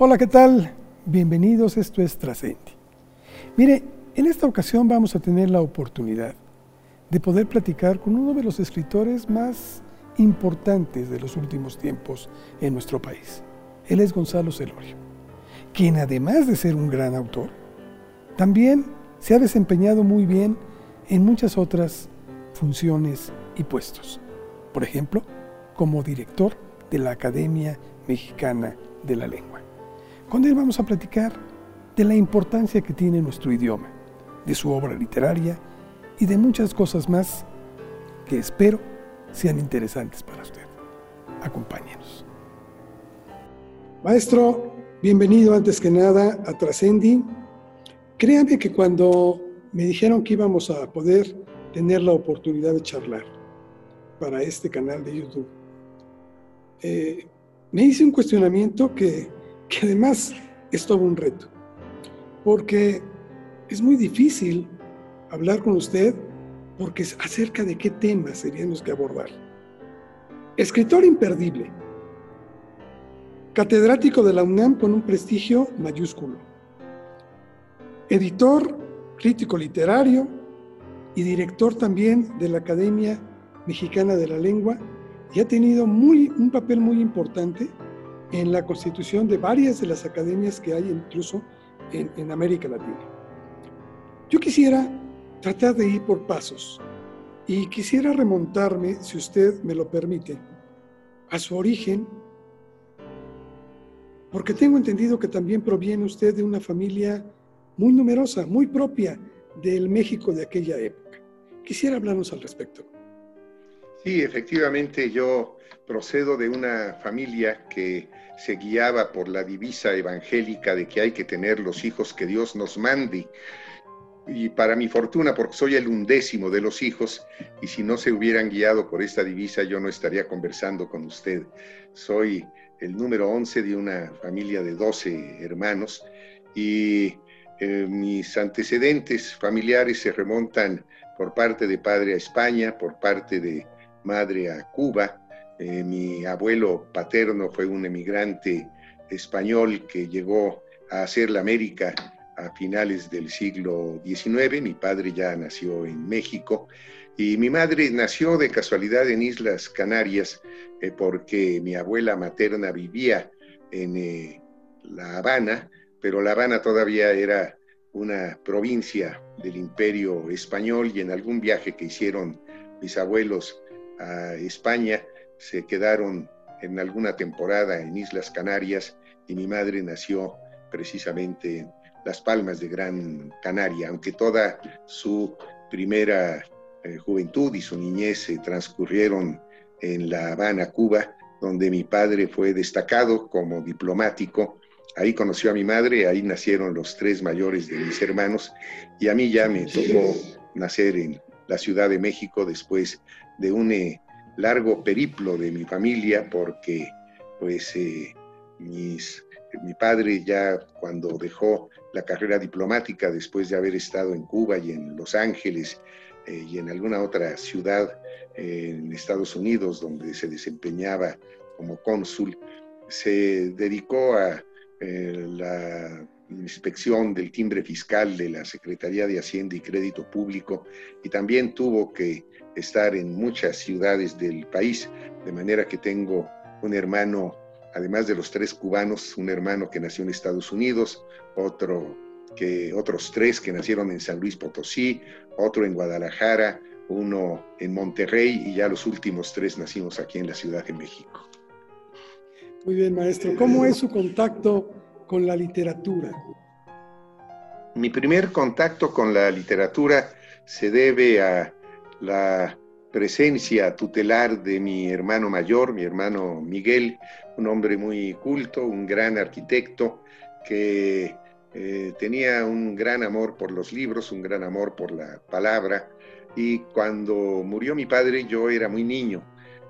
Hola, ¿qué tal? Bienvenidos, esto es Trascendi. Mire, en esta ocasión vamos a tener la oportunidad de poder platicar con uno de los escritores más importantes de los últimos tiempos en nuestro país. Él es Gonzalo Celorio, quien además de ser un gran autor, también se ha desempeñado muy bien en muchas otras funciones y puestos. Por ejemplo, como director de la Academia Mexicana de la Lengua. Con él vamos a platicar de la importancia que tiene nuestro idioma, de su obra literaria y de muchas cosas más que espero sean interesantes para usted. Acompáñenos. Maestro, bienvenido antes que nada a Trascendi. Créame que cuando me dijeron que íbamos a poder tener la oportunidad de charlar para este canal de YouTube, eh, me hice un cuestionamiento que, que además es todo un reto, porque es muy difícil hablar con usted porque acerca de qué temas serían los que abordar. Escritor imperdible, catedrático de la UNAM con un prestigio mayúsculo, editor, crítico literario y director también de la Academia Mexicana de la Lengua y ha tenido muy, un papel muy importante en la constitución de varias de las academias que hay incluso en, América Latina. Yo quisiera tratar de ir por pasos y quisiera remontarme, si usted me lo permite, a su origen, porque tengo entendido que también proviene usted de una familia muy numerosa, muy propia del México de aquella época. Quisiera hablarnos al respecto. Sí, efectivamente yo procedo de una familia que se guiaba por la divisa evangélica de que hay que tener los hijos que Dios nos mande. Y para mi fortuna, porque soy el undécimo de los hijos, y si no se hubieran guiado por esta divisa, yo no estaría conversando con usted. Soy el número 11 de una familia de 12 hermanos y eh, mis antecedentes familiares se remontan por parte de padre a España, por parte de madre a Cuba. Eh, mi abuelo paterno fue un emigrante español que llegó a hacer la América a finales del siglo XIX. Mi padre ya nació en México y mi madre nació de casualidad en Islas Canarias eh, porque mi abuela materna vivía en eh, La Habana, pero La Habana todavía era una provincia del imperio español y en algún viaje que hicieron mis abuelos a España, se quedaron en alguna temporada en Islas Canarias y mi madre nació precisamente en Las Palmas de Gran Canaria, aunque toda su primera eh, juventud y su niñez se transcurrieron en La Habana, Cuba, donde mi padre fue destacado como diplomático. Ahí conoció a mi madre, ahí nacieron los tres mayores de mis hermanos y a mí ya me tocó nacer en la Ciudad de México después de un eh, largo periplo de mi familia porque pues eh, mi padre ya cuando dejó la carrera diplomática después de haber estado en Cuba y en Los Ángeles eh, y en alguna otra ciudad en Estados Unidos donde se desempeñaba como cónsul, se dedicó a la inspección del timbre fiscal de la Secretaría de Hacienda y Crédito Público y también tuvo que estar en muchas ciudades del país, de manera que tengo un hermano, además de los tres cubanos, un hermano que nació en Estados Unidos, otro que otros tres que nacieron en San Luis Potosí, otro en Guadalajara, uno en Monterrey y ya los últimos tres nacimos aquí en la Ciudad de México. Muy bien, maestro. ¿Cómo es su contacto con la literatura? Mi primer contacto con la literatura se debe a la presencia tutelar de mi hermano mayor, mi hermano Miguel, un hombre muy culto, un gran arquitecto que eh, tenía un gran amor por los libros, un gran amor por la palabra. Y cuando murió mi padre yo era muy niño.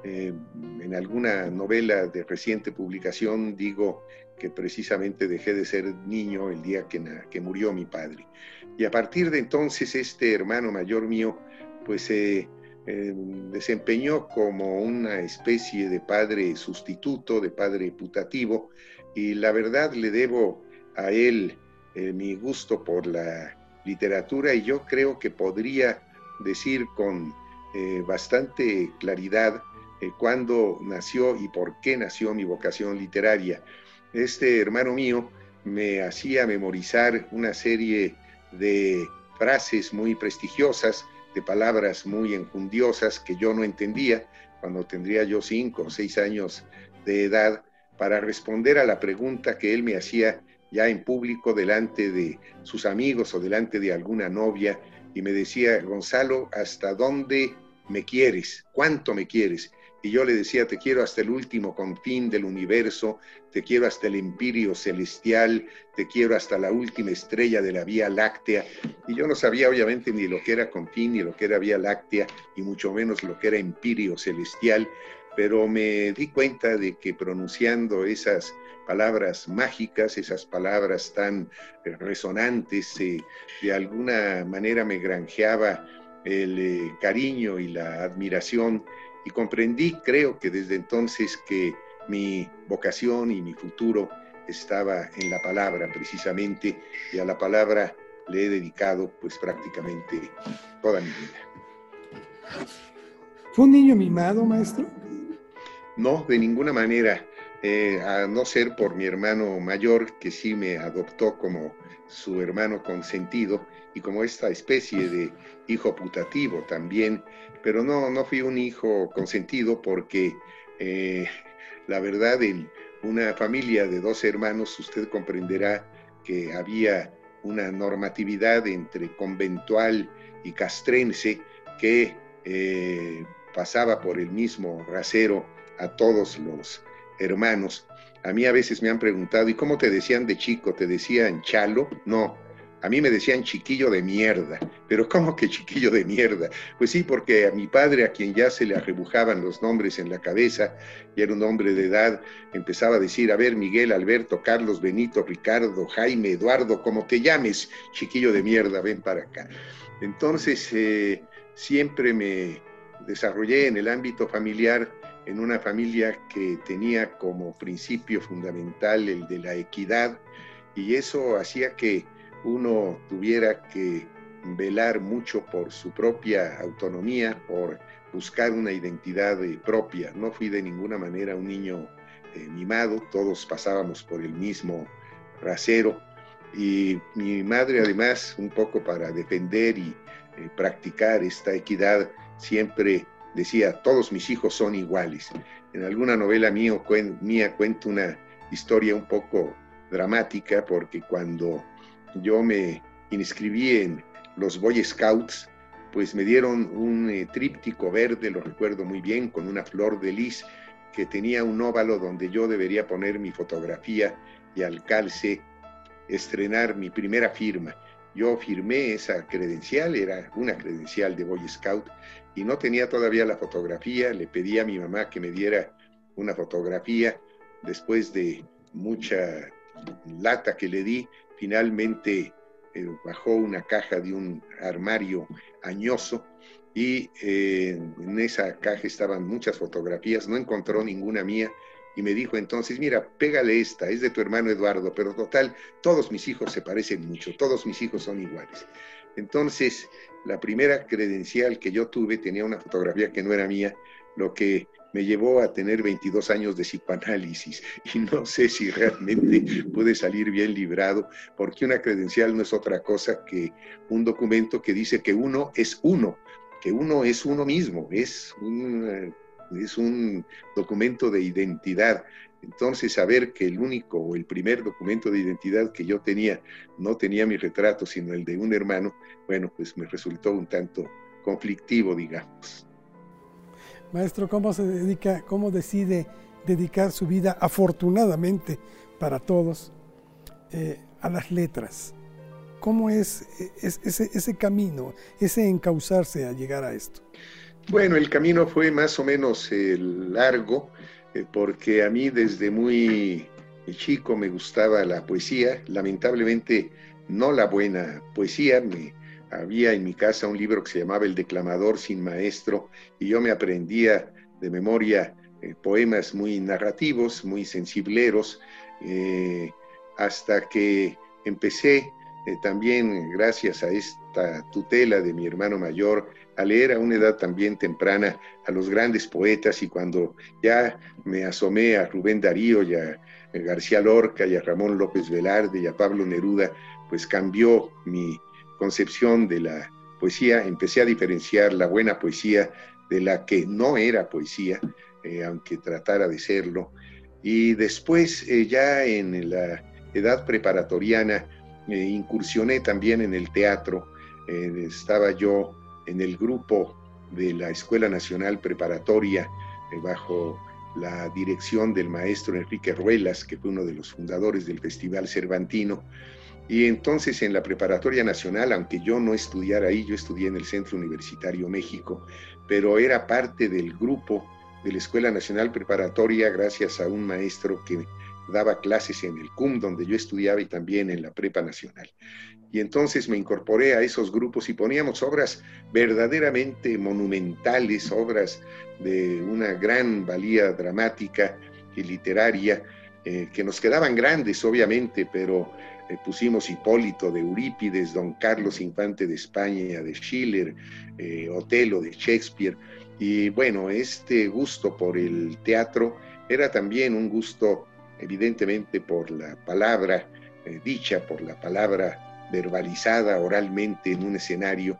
Eh, en alguna novela de reciente publicación digo que precisamente dejé de ser niño el día que, que murió mi padre. Y a partir de entonces este hermano mayor mío pues se eh, desempeñó como una especie de padre sustituto, de padre putativo, y la verdad le debo a él eh, mi gusto por la literatura y yo creo que podría decir con eh, bastante claridad eh, cuándo nació y por qué nació mi vocación literaria. Este hermano mío me hacía memorizar una serie de frases muy prestigiosas, palabras muy enjundiosas que yo no entendía cuando tendría yo cinco o seis años de edad, para responder a la pregunta que él me hacía ya en público delante de sus amigos o delante de alguna novia y me decía, Gonzalo, ¿hasta dónde me quieres? ¿Cuánto me quieres? Y yo le decía, te quiero hasta el último confín del universo, te quiero hasta el empirio celestial, te quiero hasta la última estrella de la Vía Láctea. Y yo no sabía obviamente ni lo que era confín, ni lo que era Vía Láctea, y mucho menos lo que era empirio celestial, pero me di cuenta de que pronunciando esas palabras mágicas, esas palabras tan resonantes, eh, de alguna manera me granjeaba el eh, cariño y la admiración y comprendí, creo que desde entonces, que mi vocación y mi futuro estaba en la palabra precisamente y a la palabra le he dedicado pues prácticamente toda mi vida. ¿Fue un niño mimado, maestro? No, de ninguna manera, eh, a no ser por mi hermano mayor, que sí me adoptó como su hermano consentido y como esta especie de hijo putativo también, pero no, no fui un hijo consentido porque eh, la verdad en una familia de dos hermanos usted comprenderá que había una normatividad entre conventual y castrense que eh, pasaba por el mismo rasero a todos los hermanos. A mí a veces me han preguntado, ¿y cómo te decían de chico? ¿Te decían chalo? No, a mí me decían chiquillo de mierda, pero ¿cómo que chiquillo de mierda? Pues sí, porque a mi padre, a quien ya se le arrebujaban los nombres en la cabeza, y era un hombre de edad, empezaba a decir, a ver, Miguel, Alberto, Carlos, Benito, Ricardo, Jaime, Eduardo, como te llames, chiquillo de mierda, ven para acá. Entonces, eh, siempre me desarrollé en el ámbito familiar, en una familia que tenía como principio fundamental el de la equidad, y eso hacía que uno tuviera que velar mucho por su propia autonomía, por buscar una identidad eh, propia. No fui de ninguna manera un niño eh, mimado, todos pasábamos por el mismo rasero y mi madre además, un poco para defender y eh, practicar esta equidad, siempre decía, todos mis hijos son iguales. En alguna novela mía cuento una historia un poco dramática porque cuando yo me inscribí en los Boy Scouts, pues me dieron un eh, tríptico verde, lo recuerdo muy bien, con una flor de lis que tenía un óvalo donde yo debería poner mi fotografía y al calce estrenar mi primera firma. Yo firmé esa credencial, era una credencial de Boy Scout y no tenía todavía la fotografía, le pedí a mi mamá que me diera una fotografía después de mucha lata que le di, finalmente eh, bajó una caja de un armario añoso y eh, en esa caja estaban muchas fotografías, no encontró ninguna mía y me dijo entonces, mira, pégale esta, es de tu hermano Eduardo, pero total, todos mis hijos se parecen mucho, todos mis hijos son iguales. Entonces, la primera credencial que yo tuve tenía una fotografía que no era mía, lo que me llevó a tener 22 años de psicoanálisis y no sé si realmente pude salir bien librado, porque una credencial no es otra cosa que un documento que dice que uno es uno, que uno es uno mismo, es un, es un documento de identidad. Entonces, saber que el único o el primer documento de identidad que yo tenía no tenía mi retrato, sino el de un hermano, bueno, pues me resultó un tanto conflictivo, digamos. Maestro, ¿cómo se dedica, cómo decide dedicar su vida, afortunadamente para todos, eh, a las letras? ¿Cómo es, ese, camino, ese encauzarse a llegar a esto? Bueno, el camino fue más o menos eh, largo, eh, porque a mí desde muy chico me gustaba la poesía, lamentablemente no la buena poesía, me, había en mi casa un libro que se llamaba El declamador sin maestro y yo me aprendía de memoria eh, poemas muy narrativos, muy sensibleros, eh, hasta que empecé eh, también, gracias a esta tutela de mi hermano mayor, a leer a una edad también temprana a los grandes poetas y cuando ya me asomé a Rubén Darío y a García Lorca y a Ramón López Velarde y a Pablo Neruda, pues cambió mi concepción de la poesía, empecé a diferenciar la buena poesía de la que no era poesía, eh, aunque tratara de serlo. Y después, eh, ya en la edad preparatoriana, eh, incursioné también en el teatro. estaba yo en el grupo de la Escuela Nacional Preparatoria bajo la dirección del maestro Enrique Ruelas, que fue uno de los fundadores del Festival Cervantino. Y entonces en la Preparatoria Nacional, aunque yo no estudiara ahí, yo estudié en el Centro Universitario México, pero era parte del grupo de la Escuela Nacional Preparatoria gracias a un maestro que daba clases en el CUM, donde yo estudiaba, y también en la Prepa Nacional. Y entonces me incorporé a esos grupos y poníamos obras verdaderamente monumentales, obras de una gran valía dramática y literaria, eh, que nos quedaban grandes, obviamente, pero eh, pusimos Hipólito de Eurípides, Don Carlos Infante de España, de Schiller, eh, Otelo de Shakespeare. Y bueno, este gusto por el teatro era también un gusto evidentemente por la palabra eh, dicha, por la palabra verbalizada oralmente en un escenario.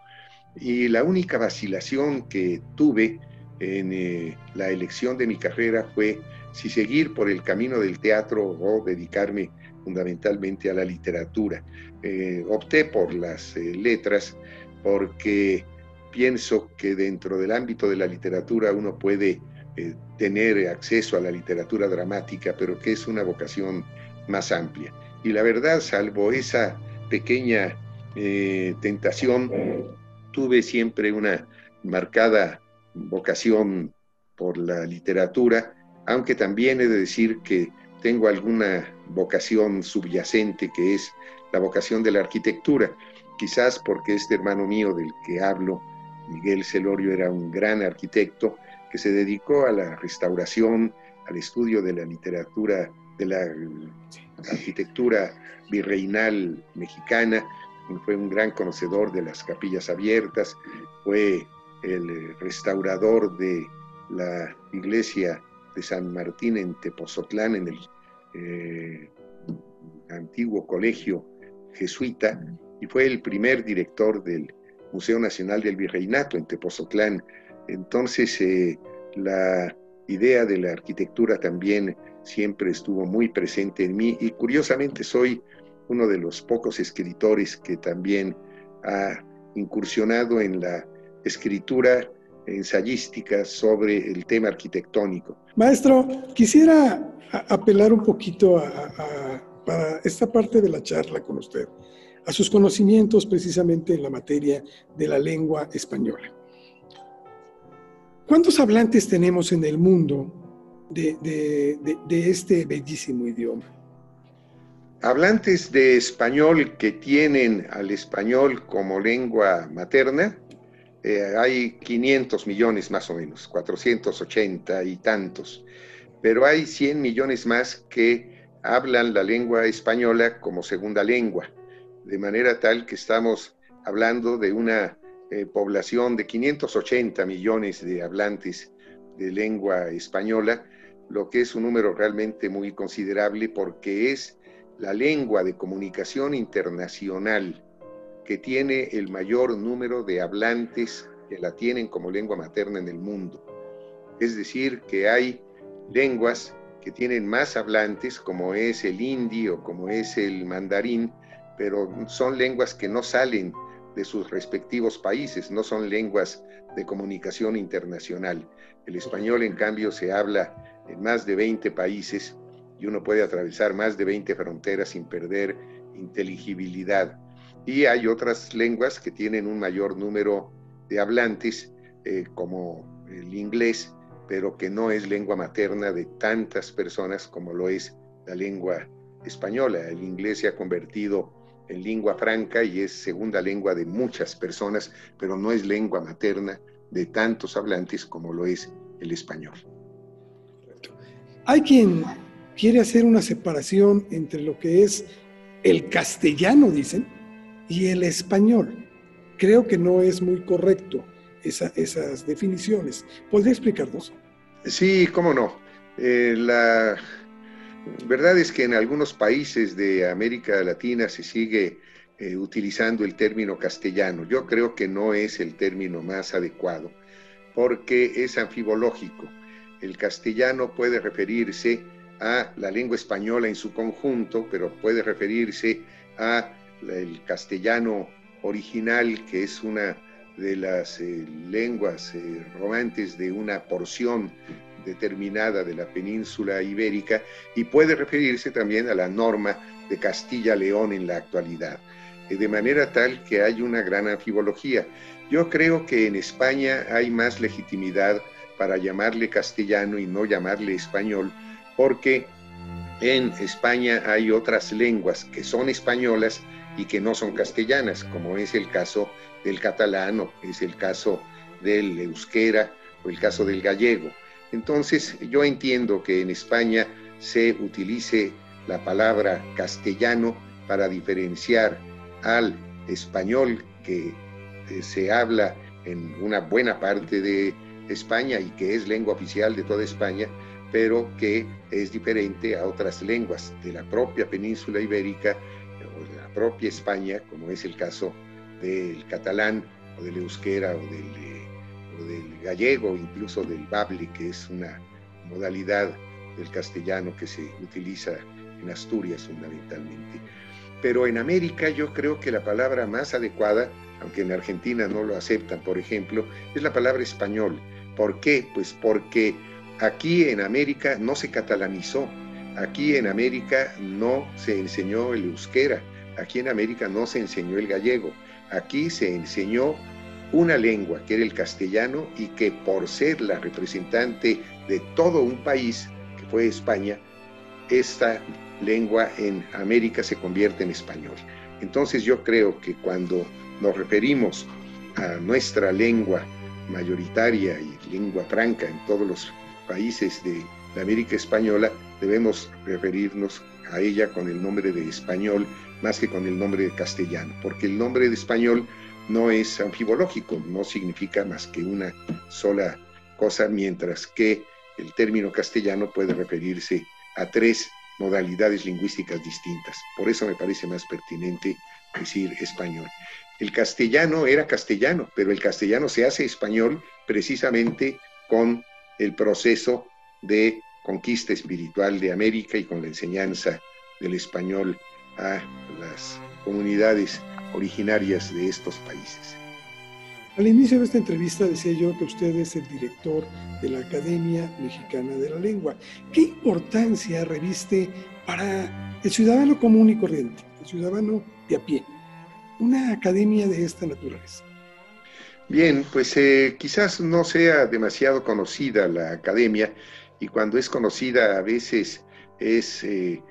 Y la única vacilación que tuve en la elección de mi carrera fue si seguir por el camino del teatro o dedicarme fundamentalmente a la literatura. Eh, opté por las eh, letras porque pienso que dentro del ámbito de la literatura uno puede eh, tener acceso a la literatura dramática, pero que es una vocación más amplia. Y la verdad, salvo esa pequeña tentación, tuve siempre una marcada vocación por la literatura, aunque también he de decir que tengo alguna vocación subyacente que es la vocación de la arquitectura, quizás porque este hermano mío del que hablo, Miguel Celorio, era un gran arquitecto que se dedicó a la restauración, al estudio de la literatura, de la arquitectura virreinal mexicana, fue un gran conocedor de las capillas abiertas, fue el restaurador de la iglesia de San Martín en Tepozotlán, en el eh, antiguo colegio jesuita, y fue el primer director del Museo Nacional del Virreinato en Tepozotlán. Entonces, eh, la idea de la arquitectura también siempre estuvo muy presente en mí y curiosamente soy uno de los pocos escritores que también ha incursionado en la escritura ensayística sobre el tema arquitectónico. Maestro, quisiera apelar un poquito a, para esta parte de la charla con usted, a sus conocimientos precisamente en la materia de la lengua española. ¿Cuántos hablantes tenemos en el mundo de, de este bellísimo idioma? Hablantes de español que tienen al español como lengua materna, eh, hay 500 millones más o menos, 480 y tantos, pero hay 100 millones más que hablan la lengua española como segunda lengua, de manera tal que estamos hablando de una eh, población de 580 millones de hablantes de lengua española, lo que es un número realmente muy considerable porque es la lengua de comunicación internacional que tiene el mayor número de hablantes que la tienen como lengua materna en el mundo. Es decir, que hay lenguas que tienen más hablantes, como es el hindi o como es el mandarín, pero son lenguas que no salen de sus respectivos países, no son lenguas de comunicación internacional. El español, en cambio, se habla en más de 20 países y uno puede atravesar más de 20 fronteras sin perder inteligibilidad. Y hay otras lenguas que tienen un mayor número de hablantes, eh, como el inglés, pero que no es lengua materna de tantas personas como lo es la lengua española. El inglés se ha convertido en lengua franca y es segunda lengua de muchas personas, pero no es lengua materna de tantos hablantes como lo es el español. Hay quien quiere hacer una separación entre lo que es el castellano, dicen, y el español. Creo que no es muy correcto esas definiciones. ¿Podría explicarnos? Sí, cómo no. Eh, la verdad es que en algunos países de América Latina se sigue eh, utilizando el término castellano. Yo creo que no es el término más adecuado porque es anfibológico. El castellano puede referirse a la lengua española en su conjunto, pero puede referirse a el castellano original, que es una de las eh, lenguas eh, romantes de una porción determinada de la península ibérica, y puede referirse también a la norma de Castilla-León en la actualidad, eh, de manera tal que hay una gran anfibología. Yo creo que en España hay más legitimidad para llamarle castellano y no llamarle español, porque en España hay otras lenguas que son españolas y que no son castellanas, como es el caso del catalán es el caso del euskera o el caso del gallego. Entonces, yo entiendo que en España se utilice la palabra castellano para diferenciar al español que eh, se habla en una buena parte de España y que es lengua oficial de toda España, pero que es diferente a otras lenguas de la propia península ibérica propia España, como es el caso del catalán o del euskera o del, eh, o del gallego, incluso del bable, que es una modalidad del castellano que se utiliza en Asturias fundamentalmente. Pero en América yo creo que la palabra más adecuada, aunque en Argentina no lo aceptan, por ejemplo, es la palabra español. ¿Por qué? Pues porque Aquí en América no se catalanizó, aquí en América no se enseñó el euskera, aquí en América no se enseñó el gallego, aquí se enseñó una lengua que era el castellano y que por ser la representante de todo un país, que fue España, esta lengua en América se convierte en español. Entonces yo creo que cuando nos referimos a nuestra lengua mayoritaria y lengua franca en todos los países de la América Española, debemos referirnos a ella con el nombre de español más que con el nombre de castellano, porque el nombre de español no es anfibológico, no significa más que una sola cosa, mientras que el término castellano puede referirse a tres modalidades lingüísticas distintas. Por eso me parece más pertinente decir español. El castellano era castellano, pero el castellano se hace español precisamente con el proceso de conquista espiritual de América y con la enseñanza del español a las comunidades originarias de estos países. Al inicio de esta entrevista decía yo que usted es el director de la Academia Mexicana de la Lengua. ¿Qué importancia reviste para el ciudadano común y corriente, el ciudadano de a pie, una academia de esta naturaleza? Bien, pues eh, quizás no sea demasiado conocida la academia y cuando es conocida a veces es eh,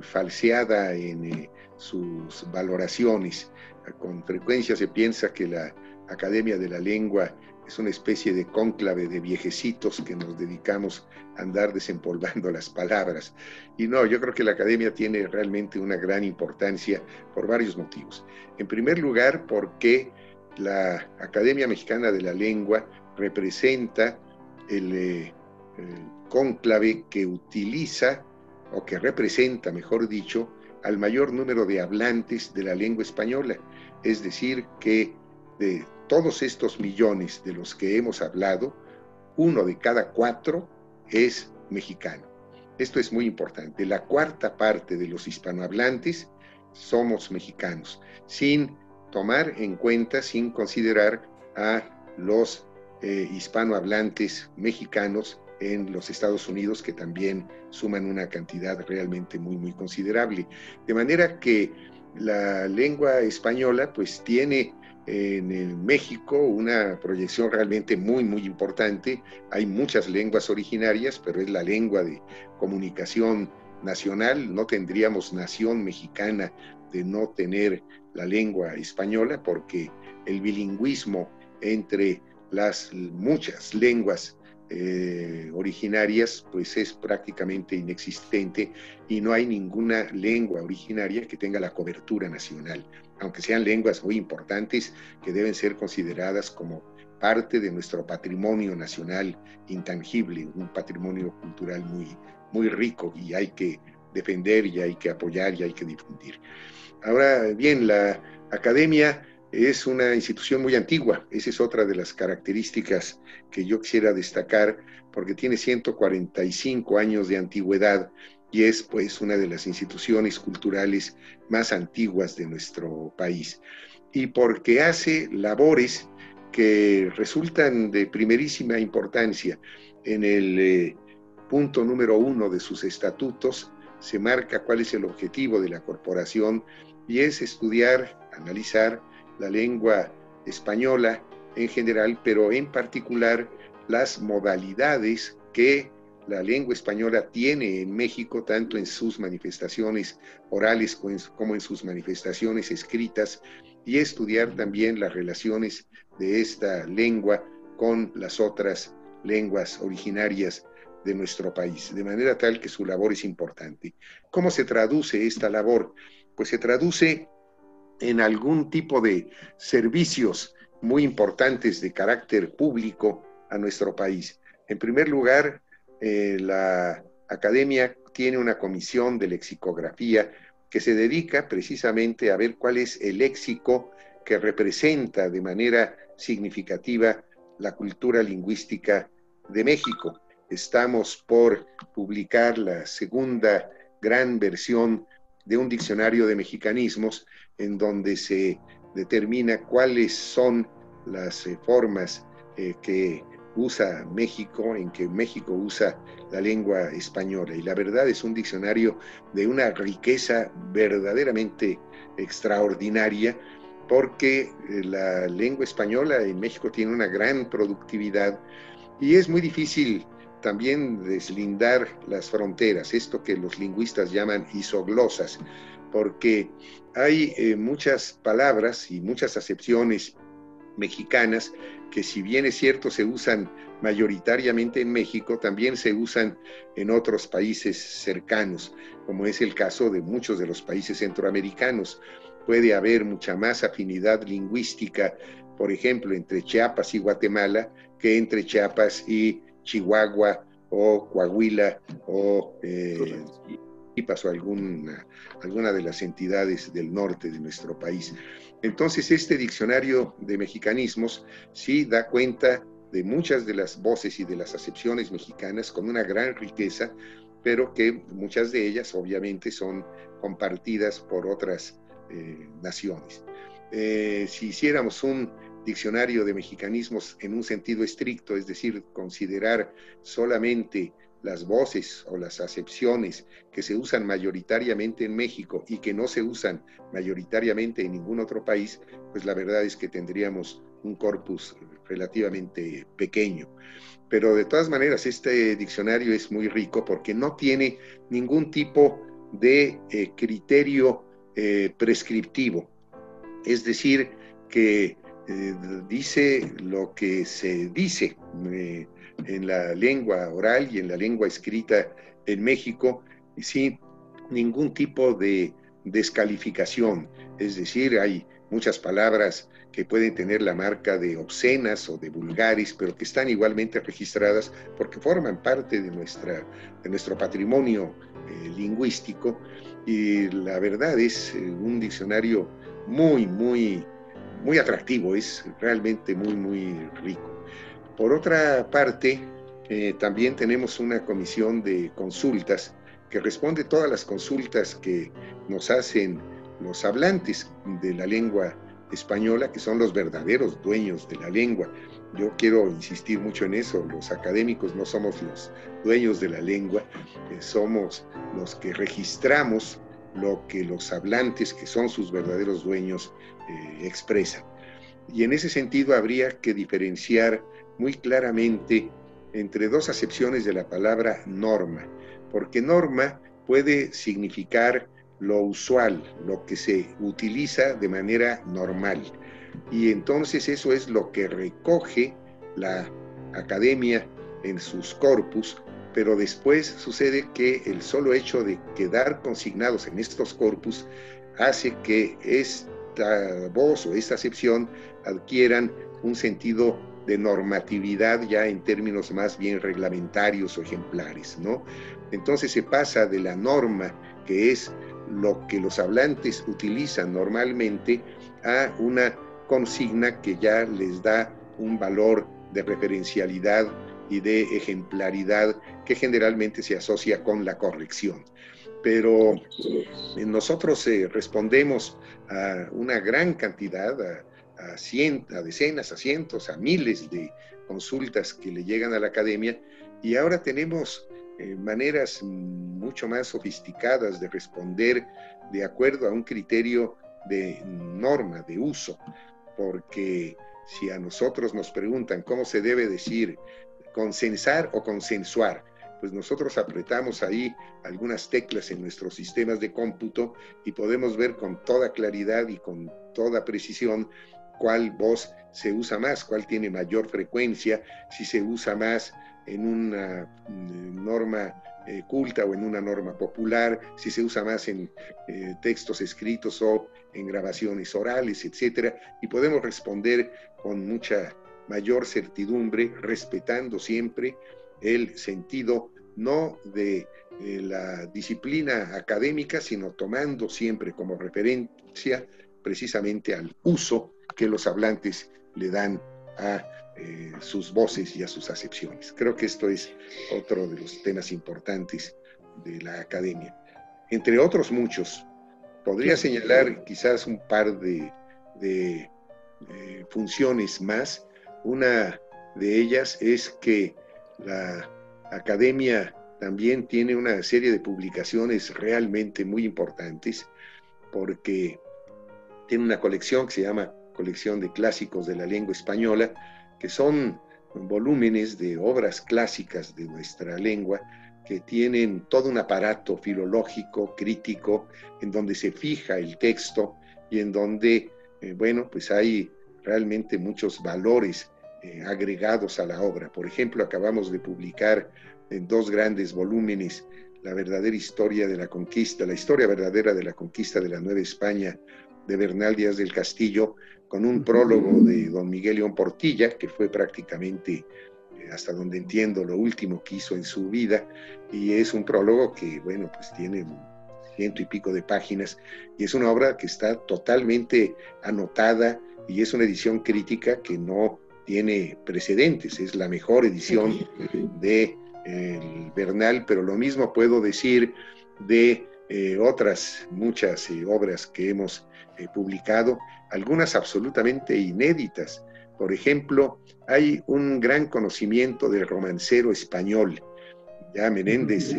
falseada en eh, sus valoraciones. Con frecuencia se piensa que la Academia de la Lengua es una especie de cónclave de viejecitos que nos dedicamos a andar desempolvando las palabras. Y no, yo creo que la academia tiene realmente una gran importancia por varios motivos. En primer lugar, porque la Academia Mexicana de la Lengua representa el, eh, cónclave que utiliza o que representa, mejor dicho, al mayor número de hablantes de la lengua española. Es decir, que de todos estos millones de los que hemos hablado, uno de cada cuatro es mexicano. Esto es muy importante. La cuarta parte de los hispanohablantes somos mexicanos, sin tomar en cuenta sin considerar a los eh, hispanohablantes mexicanos en los Estados Unidos que también suman una cantidad realmente muy muy considerable. De manera que la lengua española pues tiene en México una proyección realmente muy muy importante. Hay muchas lenguas originarias, pero es la lengua de comunicación nacional. No tendríamos nación mexicana de no tener la lengua española porque el bilingüismo entre las muchas lenguas eh, originarias, pues es prácticamente inexistente y no hay ninguna lengua originaria que tenga la cobertura nacional, aunque sean lenguas muy importantes que deben ser consideradas como parte de nuestro patrimonio nacional intangible, un patrimonio cultural muy, muy rico y hay que defender y hay que apoyar y hay que difundir. Ahora bien, la academia es una institución muy antigua. Esa es otra de las características que yo quisiera destacar porque tiene 145 años de antigüedad y es pues una de las instituciones culturales más antiguas de nuestro país. Y porque hace labores que resultan de primerísima importancia. En el eh, punto número uno de sus estatutos se marca cuál es el objetivo de la corporación y es estudiar, analizar la lengua española en general, pero en particular las modalidades que la lengua española tiene en México, tanto en sus manifestaciones orales como en sus manifestaciones escritas, y estudiar también las relaciones de esta lengua con las otras lenguas originarias de nuestro país, de manera tal que su labor es importante. ¿Cómo se traduce esta labor? Pues se traduce en algún tipo de servicios muy importantes de carácter público a nuestro país. En primer lugar, eh, la academia tiene una comisión de lexicografía que se dedica precisamente a ver cuál es el léxico que representa de manera significativa la cultura lingüística de México. Estamos por publicar la segunda gran versión de un diccionario de mexicanismos en donde se determina cuáles son las eh, formas eh, que usa México, en que México usa la lengua española. Y la verdad es un diccionario de una riqueza verdaderamente extraordinaria, porque eh, la lengua española en México tiene una gran productividad y es muy difícil también deslindar las fronteras, esto que los lingüistas llaman isoglosas, porque hay eh, muchas palabras y muchas acepciones mexicanas que si bien es cierto se usan mayoritariamente en México, también se usan en otros países cercanos, como es el caso de muchos de los países centroamericanos. Puede haber mucha más afinidad lingüística, por ejemplo, entre Chiapas y Guatemala que entre Chiapas y Chihuahua o Coahuila o eh, o alguna, alguna de las entidades del norte de nuestro país. Entonces, este diccionario de mexicanismos sí da cuenta de muchas de las voces y de las acepciones mexicanas con una gran riqueza, pero que muchas de ellas obviamente son compartidas por otras eh, naciones. Eh, si hiciéramos un diccionario de mexicanismos en un sentido estricto, es decir, considerar solamente las voces o las acepciones que se usan mayoritariamente en México y que no se usan mayoritariamente en ningún otro país, pues la verdad es que tendríamos un corpus relativamente pequeño. Pero de todas maneras, este diccionario es muy rico porque no tiene ningún tipo de eh, criterio eh, prescriptivo. Es decir, que eh, dice lo que se dice en la lengua oral y en la lengua escrita en México, sin ningún tipo de descalificación. Es decir, hay muchas palabras que pueden tener la marca de obscenas o de vulgares, pero que están igualmente registradas porque forman parte de, nuestra, de nuestro patrimonio eh, lingüístico. Y la verdad es eh, un diccionario muy, muy, muy atractivo, es realmente muy, muy rico. Por otra parte, eh, también tenemos una comisión de consultas que responde todas las consultas que nos hacen los hablantes de la lengua española, que son los verdaderos dueños de la lengua. Yo quiero insistir mucho en eso, los académicos no somos los dueños de la lengua, eh, somos los que registramos lo que los hablantes, que son sus verdaderos dueños, eh, expresan. Y en ese sentido habría que diferenciar muy claramente entre dos acepciones de la palabra norma, porque norma puede significar lo usual, lo que se utiliza de manera normal. Y entonces eso es lo que recoge la academia en sus corpus, pero después sucede que el solo hecho de quedar consignados en estos corpus hace que esta voz o esta acepción adquieran un sentido de normatividad ya en términos más bien reglamentarios o ejemplares, ¿no? Entonces se pasa de la norma, que es lo que los hablantes utilizan normalmente, a una consigna que ya les da un valor de referencialidad y de ejemplaridad que generalmente se asocia con la corrección. Pero nosotros eh, respondemos a una gran cantidad, a, a, decenas, a cientos, a miles de consultas que le llegan a la academia. Y ahora tenemos eh, maneras mucho más sofisticadas de responder de acuerdo a un criterio de norma, de uso, porque si a nosotros nos preguntan cómo se debe decir consensar o consensuar, pues nosotros apretamos ahí algunas teclas en nuestros sistemas de cómputo y podemos ver con toda claridad y con toda precisión cuál voz se usa más, cuál tiene mayor frecuencia, si se usa más en una mm, norma eh, culta o en una norma popular, si se usa más en eh, textos escritos o en grabaciones orales, etcétera, y podemos responder con mucha mayor certidumbre, respetando siempre el sentido no de eh, la disciplina académica, sino tomando siempre como referencia precisamente al uso que los hablantes le dan a eh, sus voces y a sus acepciones. Creo que esto es otro de los temas importantes de la academia. Entre otros muchos, podría señalar quizás un par de, de funciones más. Una de ellas es que la academia también tiene una serie de publicaciones realmente muy importantes porque tiene una colección que se llama Colección de Clásicos de la Lengua Española, que son volúmenes de obras clásicas de nuestra lengua que tienen todo un aparato filológico, crítico, en donde se fija el texto y en donde, eh, bueno, pues hay realmente muchos valores eh, agregados a la obra. Por ejemplo, acabamos de publicar en dos grandes volúmenes la verdadera historia de la conquista, la historia verdadera de la conquista de la Nueva España de Bernal Díaz del Castillo, con un prólogo de don Miguel León Portilla, que fue prácticamente, eh, hasta donde entiendo, lo último que hizo en su vida, y es un prólogo que, bueno, pues tiene ciento y pico de páginas, y es una obra que está totalmente anotada, y es una edición crítica que no tiene precedentes, es la mejor edición de el Bernal, pero lo mismo puedo decir de eh, otras muchas eh, obras que hemos eh, publicado, algunas absolutamente inéditas. Por ejemplo, hay un gran conocimiento del romancero español, ya Menéndez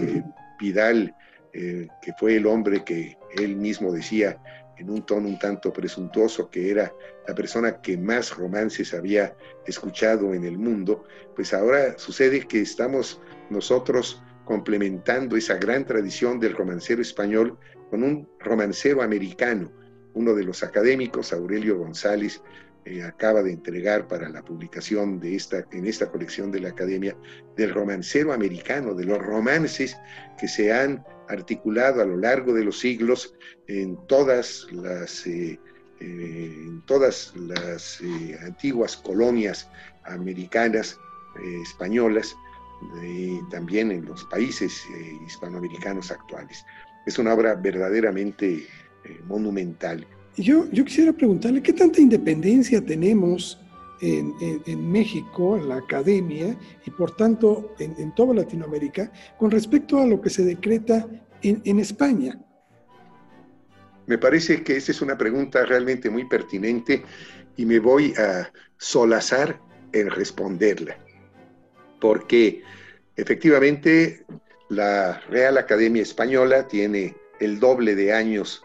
Pidal, que fue el hombre que él mismo decía en un tono un tanto presuntuoso que era la persona que más romances había escuchado en el mundo, pues ahora sucede que estamos nosotros complementando esa gran tradición del romancero español con un romancero americano. Uno de los académicos, Aurelio González, eh, acaba de entregar para la publicación de esta, en esta colección de la Academia del romancero americano, de los romances que se han articulado a lo largo de los siglos en todas las, eh, eh, en todas las antiguas colonias americanas, españolas, y también en los países hispanoamericanos actuales. Es una obra verdaderamente monumental yo, yo quisiera preguntarle, ¿qué tanta independencia tenemos en, México, en la academia y por tanto en, en, toda Latinoamérica con respecto a lo que se decreta en, España? Me parece que esta es una pregunta realmente muy pertinente y me voy a solazar en responderla, porque efectivamente la Real Academia Española tiene el doble de años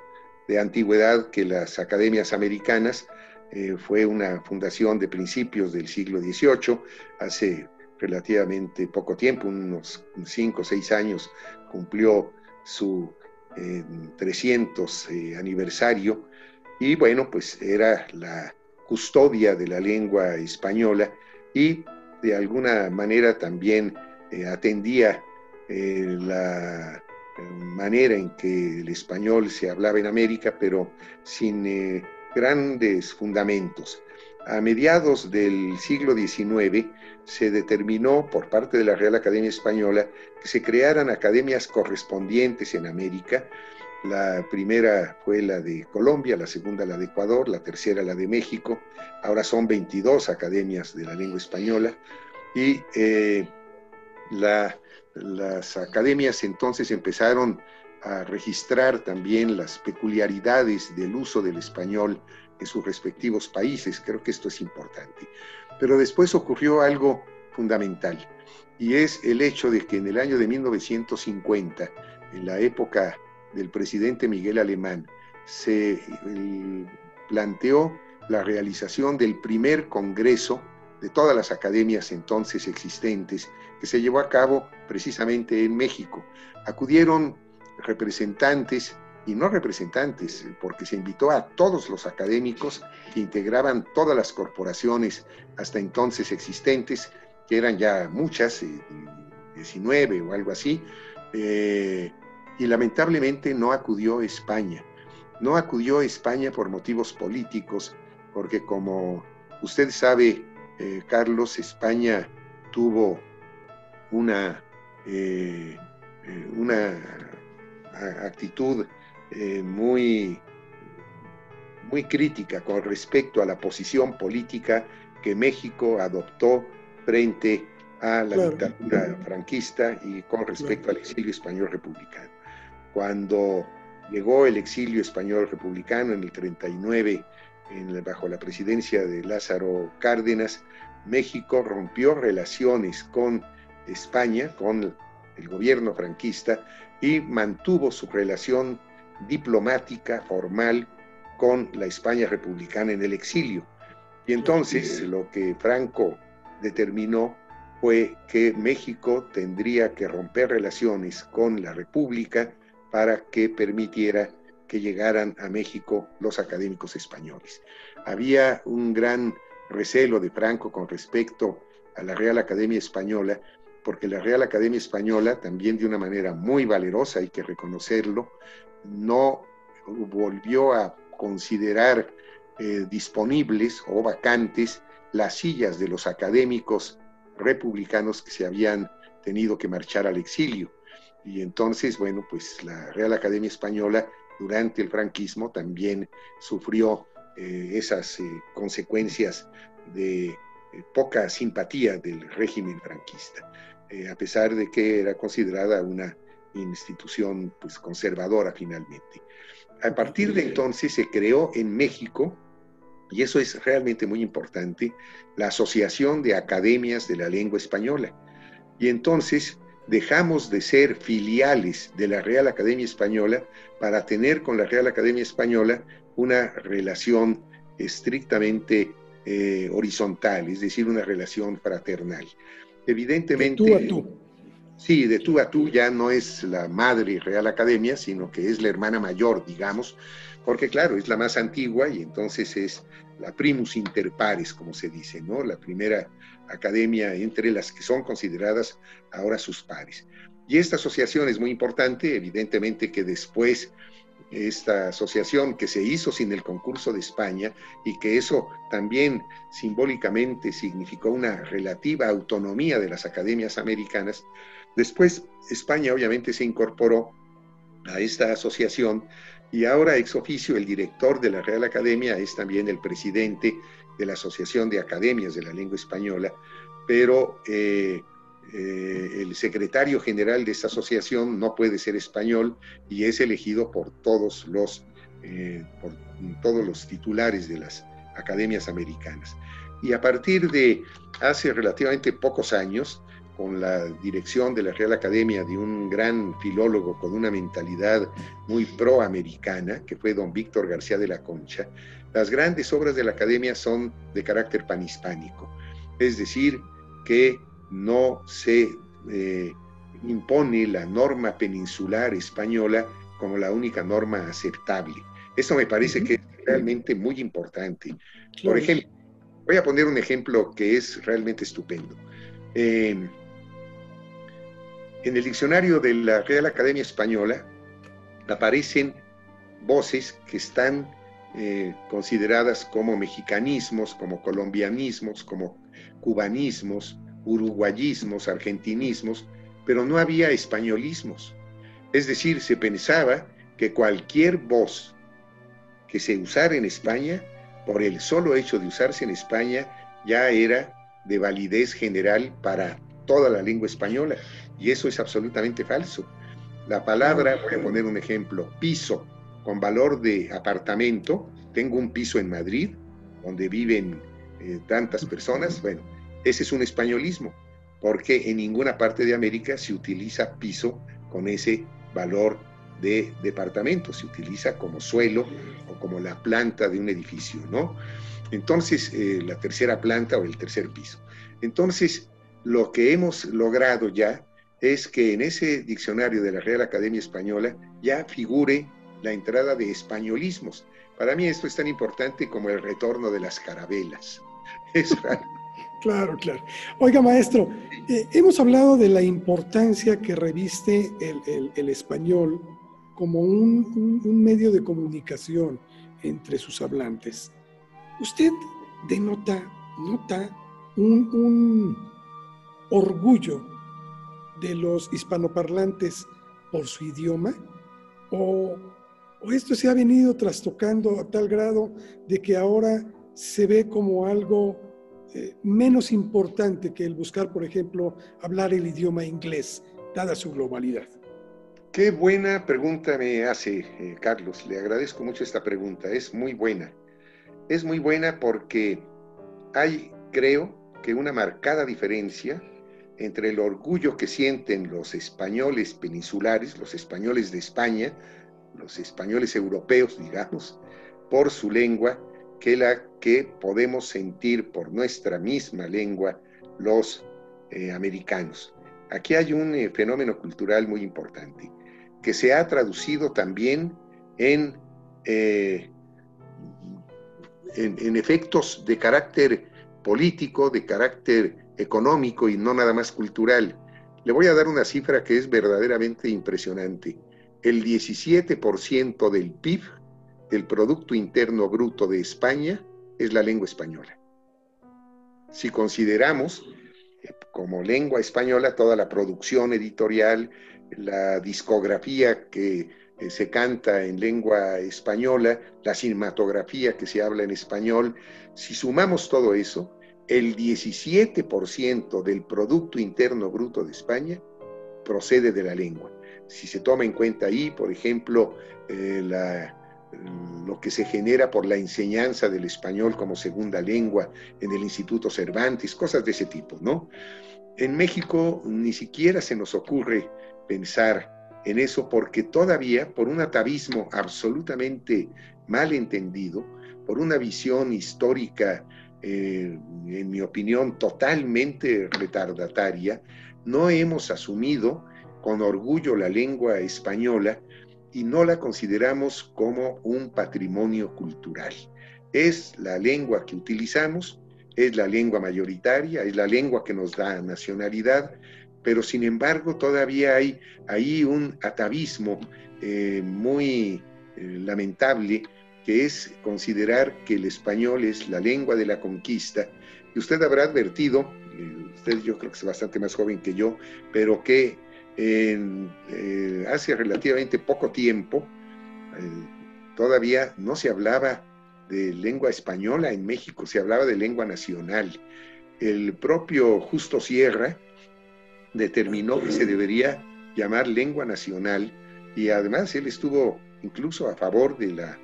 de antigüedad que las academias americanas. Eh, fue una fundación de principios del siglo XVIII, hace relativamente poco tiempo, unos cinco o seis años, cumplió su 300 eh, aniversario. Y bueno, pues era la custodia de la lengua española y de alguna manera también eh, atendía eh, la manera en que el español se hablaba en América, pero sin grandes fundamentos. A mediados del siglo XIX se determinó por parte de la Real Academia Española que se crearan academias correspondientes en América. La primera fue la de Colombia, la segunda la de Ecuador, la tercera la de México. Ahora son 22 academias de la lengua española y eh, las academias entonces empezaron a registrar también las peculiaridades del uso del español en sus respectivos países. Creo que esto es importante. Pero después ocurrió algo fundamental y es el hecho de que en el año de 1950, en la época del presidente Miguel Alemán, se planteó la realización del primer congreso de todas las academias entonces existentes, que se llevó a cabo precisamente en México. Acudieron representantes y no representantes, porque se invitó a todos los académicos que integraban todas las corporaciones hasta entonces existentes, que eran ya muchas, 19 eh, o algo así, eh, y lamentablemente no acudió España. No acudió España por motivos políticos, porque como usted sabe, eh, Carlos, España tuvo una, una actitud muy, muy crítica con respecto a la posición política que México adoptó frente a la dictadura franquista y con respecto al exilio español republicano. Cuando llegó el exilio español republicano en el 39 bajo la presidencia de Lázaro Cárdenas, México rompió relaciones con España, con el gobierno franquista, y mantuvo su relación diplomática formal con la España republicana en el exilio. Y entonces lo que Franco determinó fue que México tendría que romper relaciones con la República para que permitiera que llegaran a México los académicos españoles. Había un gran recelo de Franco con respecto a la Real Academia Española, porque la Real Academia Española, también de una manera muy valerosa, hay que reconocerlo, no volvió a considerar eh, disponibles o vacantes las sillas de los académicos republicanos que se habían tenido que marchar al exilio. Y entonces, bueno, pues la Real Academia Española durante el franquismo también sufrió eh, esas eh, consecuencias de poca simpatía del régimen franquista, a pesar de que era considerada una institución pues, conservadora finalmente. A partir de entonces se creó en México, y eso es realmente muy importante, la Asociación de Academias de la Lengua Española. Y entonces dejamos de ser filiales de la Real Academia Española para tener con la Real Academia Española una relación estrictamente eh, horizontal, es decir, una relación fraternal. Evidentemente... De tú a tú. Sí, de tú a tú ya no es la madre Real Academia, sino que es la hermana mayor, digamos, porque claro, es la más antigua y entonces es la primus inter pares, como se dice, ¿no? La primera academia entre las que son consideradas ahora sus pares. Y esta asociación es muy importante, evidentemente que después esta asociación que se hizo sin el concurso de España y que eso también simbólicamente significó una relativa autonomía de las academias americanas, después España obviamente se incorporó a esta asociación y ahora ex oficio el director de la Real Academia es también el presidente de la Asociación de Academias de la Lengua Española, pero eh, eh, el secretario general de esta asociación no puede ser español y es elegido por todos los, eh, por todos los titulares de las academias americanas. Y a partir de hace relativamente pocos años, con la dirección de la Real Academia de un gran filólogo con una mentalidad muy proamericana, que fue don Víctor García de la Concha, las grandes obras de la Academia son de carácter panhispánico, es decir, que no se eh, impone la norma peninsular española como la única norma aceptable. Eso me parece que es realmente muy importante. Por ejemplo, Voy a poner un ejemplo que es realmente estupendo. en el diccionario de la Real Academia Española aparecen voces que están eh, consideradas como mexicanismos, como colombianismos, como cubanismos, uruguayismos, argentinismos, pero no había españolismos. Es decir, se pensaba que cualquier voz que se usara en España, por el solo hecho de usarse en España, ya era de validez general para toda la lengua española. Y eso es absolutamente falso. La palabra, voy a poner un ejemplo, piso, con valor de apartamento, tengo un piso en Madrid, donde viven eh, tantas personas, bueno, ese es un españolismo, porque en ninguna parte de América se utiliza piso con ese valor de departamento, se utiliza como suelo o como la planta de un edificio, ¿no? Entonces, eh, la tercera planta o el tercer piso. Entonces, lo que hemos logrado ya es que en ese diccionario de la Real Academia Española ya figure la entrada de españolismos. Para mí esto es tan importante como el retorno de las carabelas. Es Claro, claro. Oiga, maestro, eh, hemos hablado de la importancia que reviste el, español como un, medio de comunicación entre sus hablantes. ¿Usted denota, nota un, un orgullo de los hispanoparlantes por su idioma? ¿O, esto se ha venido trastocando a tal grado de que ahora se ve como algo eh, menos importante que el buscar, por ejemplo, hablar el idioma inglés, dada su globalidad? Qué buena pregunta me hace, eh, Carlos. Le agradezco mucho esta pregunta. Es muy buena. Es muy buena porque hay, creo, que una marcada diferencia entre el orgullo que sienten los españoles peninsulares, los españoles de España, los españoles europeos, digamos, por su lengua, que la que podemos sentir por nuestra misma lengua los eh, americanos. Aquí hay un eh, fenómeno cultural muy importante que se ha traducido también en, eh, en efectos de carácter político, de carácter económico y no nada más cultural. Le voy a dar una cifra que es verdaderamente impresionante. El 17% del PIB, del Producto Interno Bruto de España, es la lengua española. Si consideramos eh, como lengua española toda la producción editorial, la discografía que eh, se canta en lengua española, la cinematografía que se habla en español, si sumamos todo eso, el 17% del Producto Interno Bruto de España procede de la lengua. Si se toma en cuenta ahí, por ejemplo, eh, lo que se genera por la enseñanza del español como segunda lengua en el Instituto Cervantes, cosas de ese tipo, ¿no? En México ni siquiera se nos ocurre pensar en eso porque todavía, por un atavismo absolutamente mal entendido, por una visión histórica eh, en mi opinión, totalmente retardataria, no hemos asumido con orgullo la lengua española y no la consideramos como un patrimonio cultural. Es la lengua que utilizamos, es la lengua mayoritaria, es la lengua que nos da nacionalidad, pero sin embargo todavía hay ahí un atavismo eh, muy eh, lamentable que es considerar que el español es la lengua de la conquista. Y usted habrá advertido, usted yo creo que es bastante más joven que yo, pero que eh, hace relativamente poco tiempo eh, todavía no se hablaba de lengua española en México, se hablaba de lengua nacional. El propio Justo Sierra determinó que se debería llamar lengua nacional y además él estuvo incluso a favor de la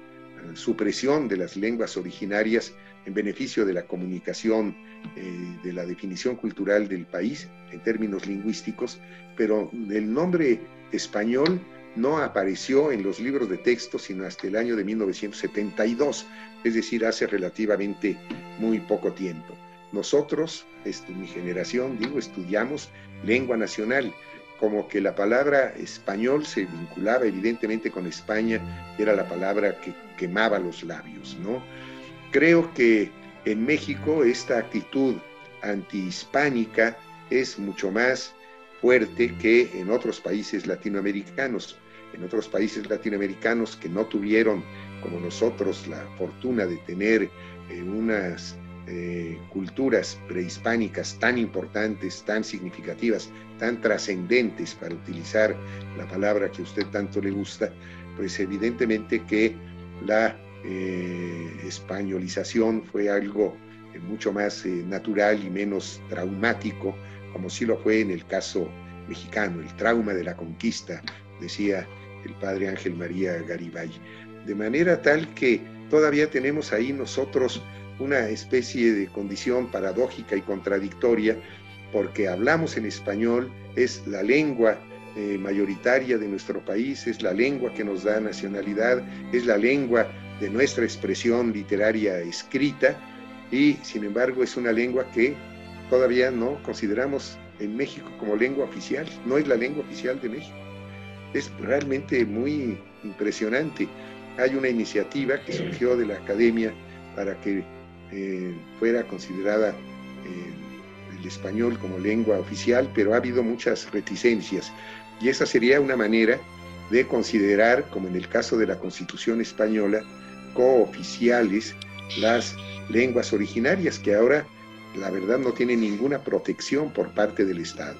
supresión de las lenguas originarias en beneficio de la comunicación, eh, de la definición cultural del país en términos lingüísticos, pero el nombre español no apareció en los libros de texto sino hasta el año de 1972, es decir, hace relativamente muy poco tiempo. Nosotros, mi generación, digo, estudiamos lengua nacional, como que la palabra español se vinculaba evidentemente con España, era la palabra que quemaba los labios, ¿no? Creo que En México esta actitud antihispánica es mucho más fuerte que en otros países latinoamericanos. En otros países latinoamericanos que no tuvieron, como nosotros, la fortuna de tener eh, unas eh, culturas prehispánicas tan importantes, tan significativas, tan trascendentes, para utilizar la palabra que a usted tanto le gusta, pues evidentemente que la eh, españolización fue algo mucho más natural y menos traumático como sí lo fue en el caso mexicano, el trauma de la conquista, decía el padre Ángel María Garibay. De manera tal que todavía tenemos ahí nosotros una especie de condición paradójica y contradictoria, porque hablamos en español, es la lengua eh, mayoritaria de nuestro país, es la lengua que nos da nacionalidad, es la lengua de nuestra expresión literaria escrita, y sin embargo es una lengua que todavía no consideramos en México como lengua oficial, no es la lengua oficial de México. Es realmente muy impresionante. Hay una iniciativa que surgió de la academia para que eh, fuera considerada eh, el español como lengua oficial, pero ha habido muchas reticencias. Y esa sería una manera de considerar, como en el caso de la Constitución española, cooficiales las lenguas originarias que ahora la verdad no tiene ninguna protección por parte del Estado.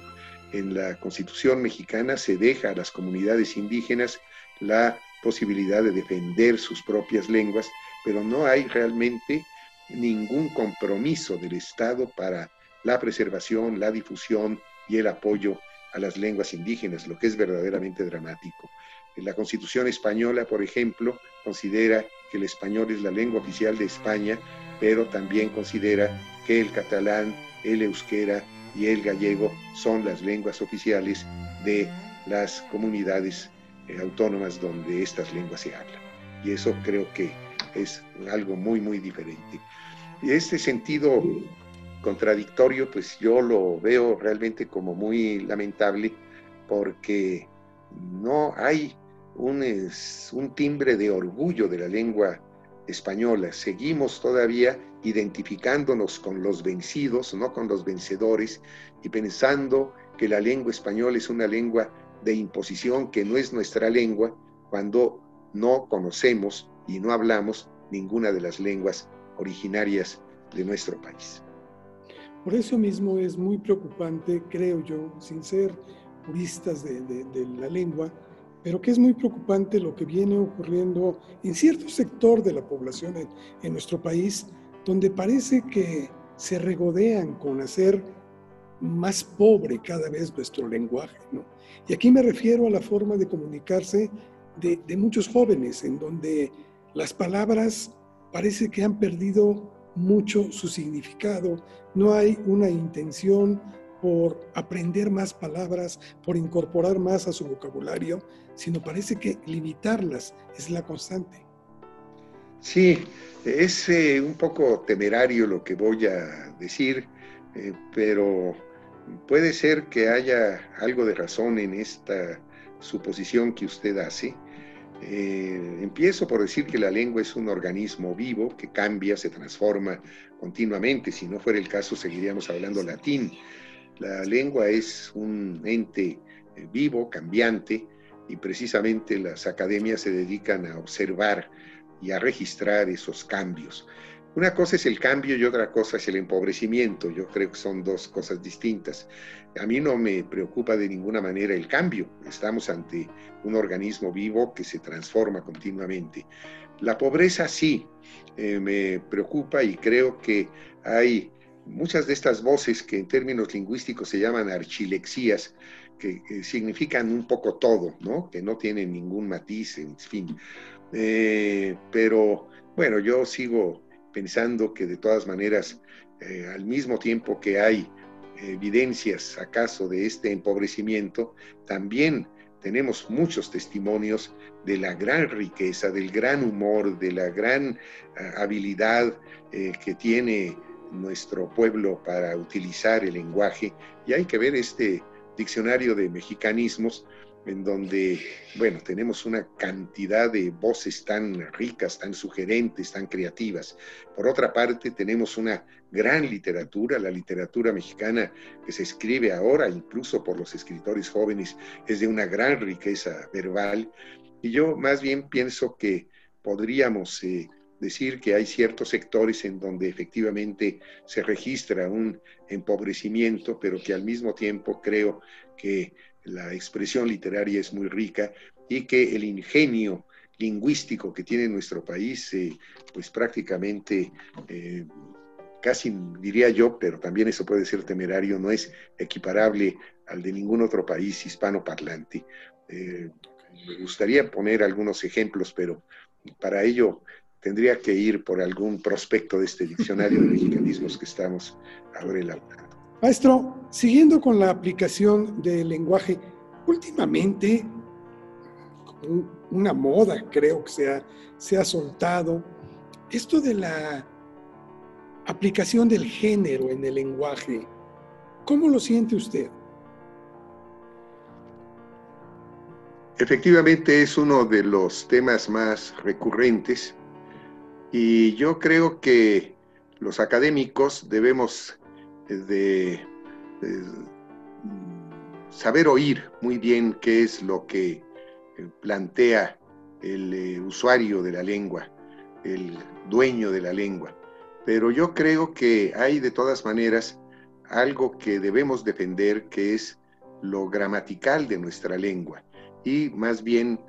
En la Constitución mexicana se deja a las comunidades indígenas la posibilidad de defender sus propias lenguas, pero no hay realmente ningún compromiso del Estado para la preservación, la difusión y el apoyo a las lenguas indígenas, lo que es verdaderamente dramático. La Constitución española, por ejemplo, considera que el español es la lengua oficial de España, pero también considera que el catalán, el euskera y el gallego son las lenguas oficiales de las comunidades eh, autónomas donde estas lenguas se hablan. Y eso creo que es algo muy, muy diferente. Y este sentido contradictorio, pues yo lo veo realmente como muy lamentable porque no hay un, timbre de orgullo de la lengua española. Seguimos todavía identificándonos con los vencidos, no con los vencedores, y pensando que la lengua española es una lengua de imposición que no es nuestra lengua, cuando no conocemos y no hablamos ninguna de las lenguas originarias de nuestro país. Por eso mismo es muy preocupante, creo yo, sin ser puristas de, la lengua, pero que es muy preocupante lo que viene ocurriendo en cierto sector de la población en, nuestro país, donde parece que se regodean con hacer más pobre cada vez nuestro lenguaje. Y aquí me refiero a la forma de comunicarse de, de muchos jóvenes, en donde las palabras parece que han perdido mucho su significado, no hay una intención por aprender más palabras, por incorporar más a su vocabulario, sino parece que limitarlas es la constante. Sí, es eh, un poco temerario lo que voy a decir, eh, pero puede ser que haya algo de razón en esta suposición que usted hace. Eh, empiezo por decir que la lengua es un organismo vivo que cambia, se transforma continuamente. Si no fuera el caso, seguiríamos hablando latín. La lengua es un ente eh, vivo, cambiante, y precisamente las academias se dedican a observar y a registrar esos cambios. Una cosa es el cambio y otra cosa es el empobrecimiento. Yo creo que son dos cosas distintas. A mí no me preocupa de ninguna manera el cambio. Estamos ante un organismo vivo que se transforma continuamente. La pobreza sí eh, me preocupa y creo que hay muchas de estas voces que en términos lingüísticos se llaman archilexías, que, significan un poco todo, ¿no? Que no tienen ningún matiz, en fin. Eh, pero bueno, yo sigo pensando que de todas maneras, eh, al mismo tiempo que hay evidencias acaso de este empobrecimiento, también tenemos muchos testimonios de la gran riqueza, del gran humor, de la gran ah, habilidad que tiene nuestro pueblo para utilizar el lenguaje y hay que ver este diccionario de mexicanismos en donde, bueno, tenemos una cantidad de voces tan ricas, tan sugerentes, tan creativas. Por otra parte, tenemos una gran literatura, la literatura mexicana que se escribe ahora, incluso por los escritores jóvenes, es de una gran riqueza verbal. Y yo más bien pienso que podríamos eh, decir que hay ciertos sectores en donde efectivamente se registra un empobrecimiento, pero que al mismo tiempo creo que la expresión literaria es muy rica y que el ingenio lingüístico que tiene nuestro país, eh, pues prácticamente, eh, casi diría yo, pero también eso puede ser temerario, no es equiparable al de ningún otro país hispanoparlante. Eh, me gustaría poner algunos ejemplos, pero para ello tendría que ir por algún prospecto de este diccionario de mexicanismos que estamos ahora elaborando. Maestro, siguiendo con la aplicación del lenguaje, últimamente una moda creo que se ha, se ha soltado, esto de la aplicación del género en el lenguaje, ¿cómo lo siente usted? Efectivamente es uno de los temas más recurrentes y yo creo que los académicos debemos de, saber oír muy bien qué es lo que eh, plantea el eh, usuario de la lengua, el dueño de la lengua. Pero yo creo que hay de todas maneras algo que debemos defender, que es lo gramatical de nuestra lengua, y más bien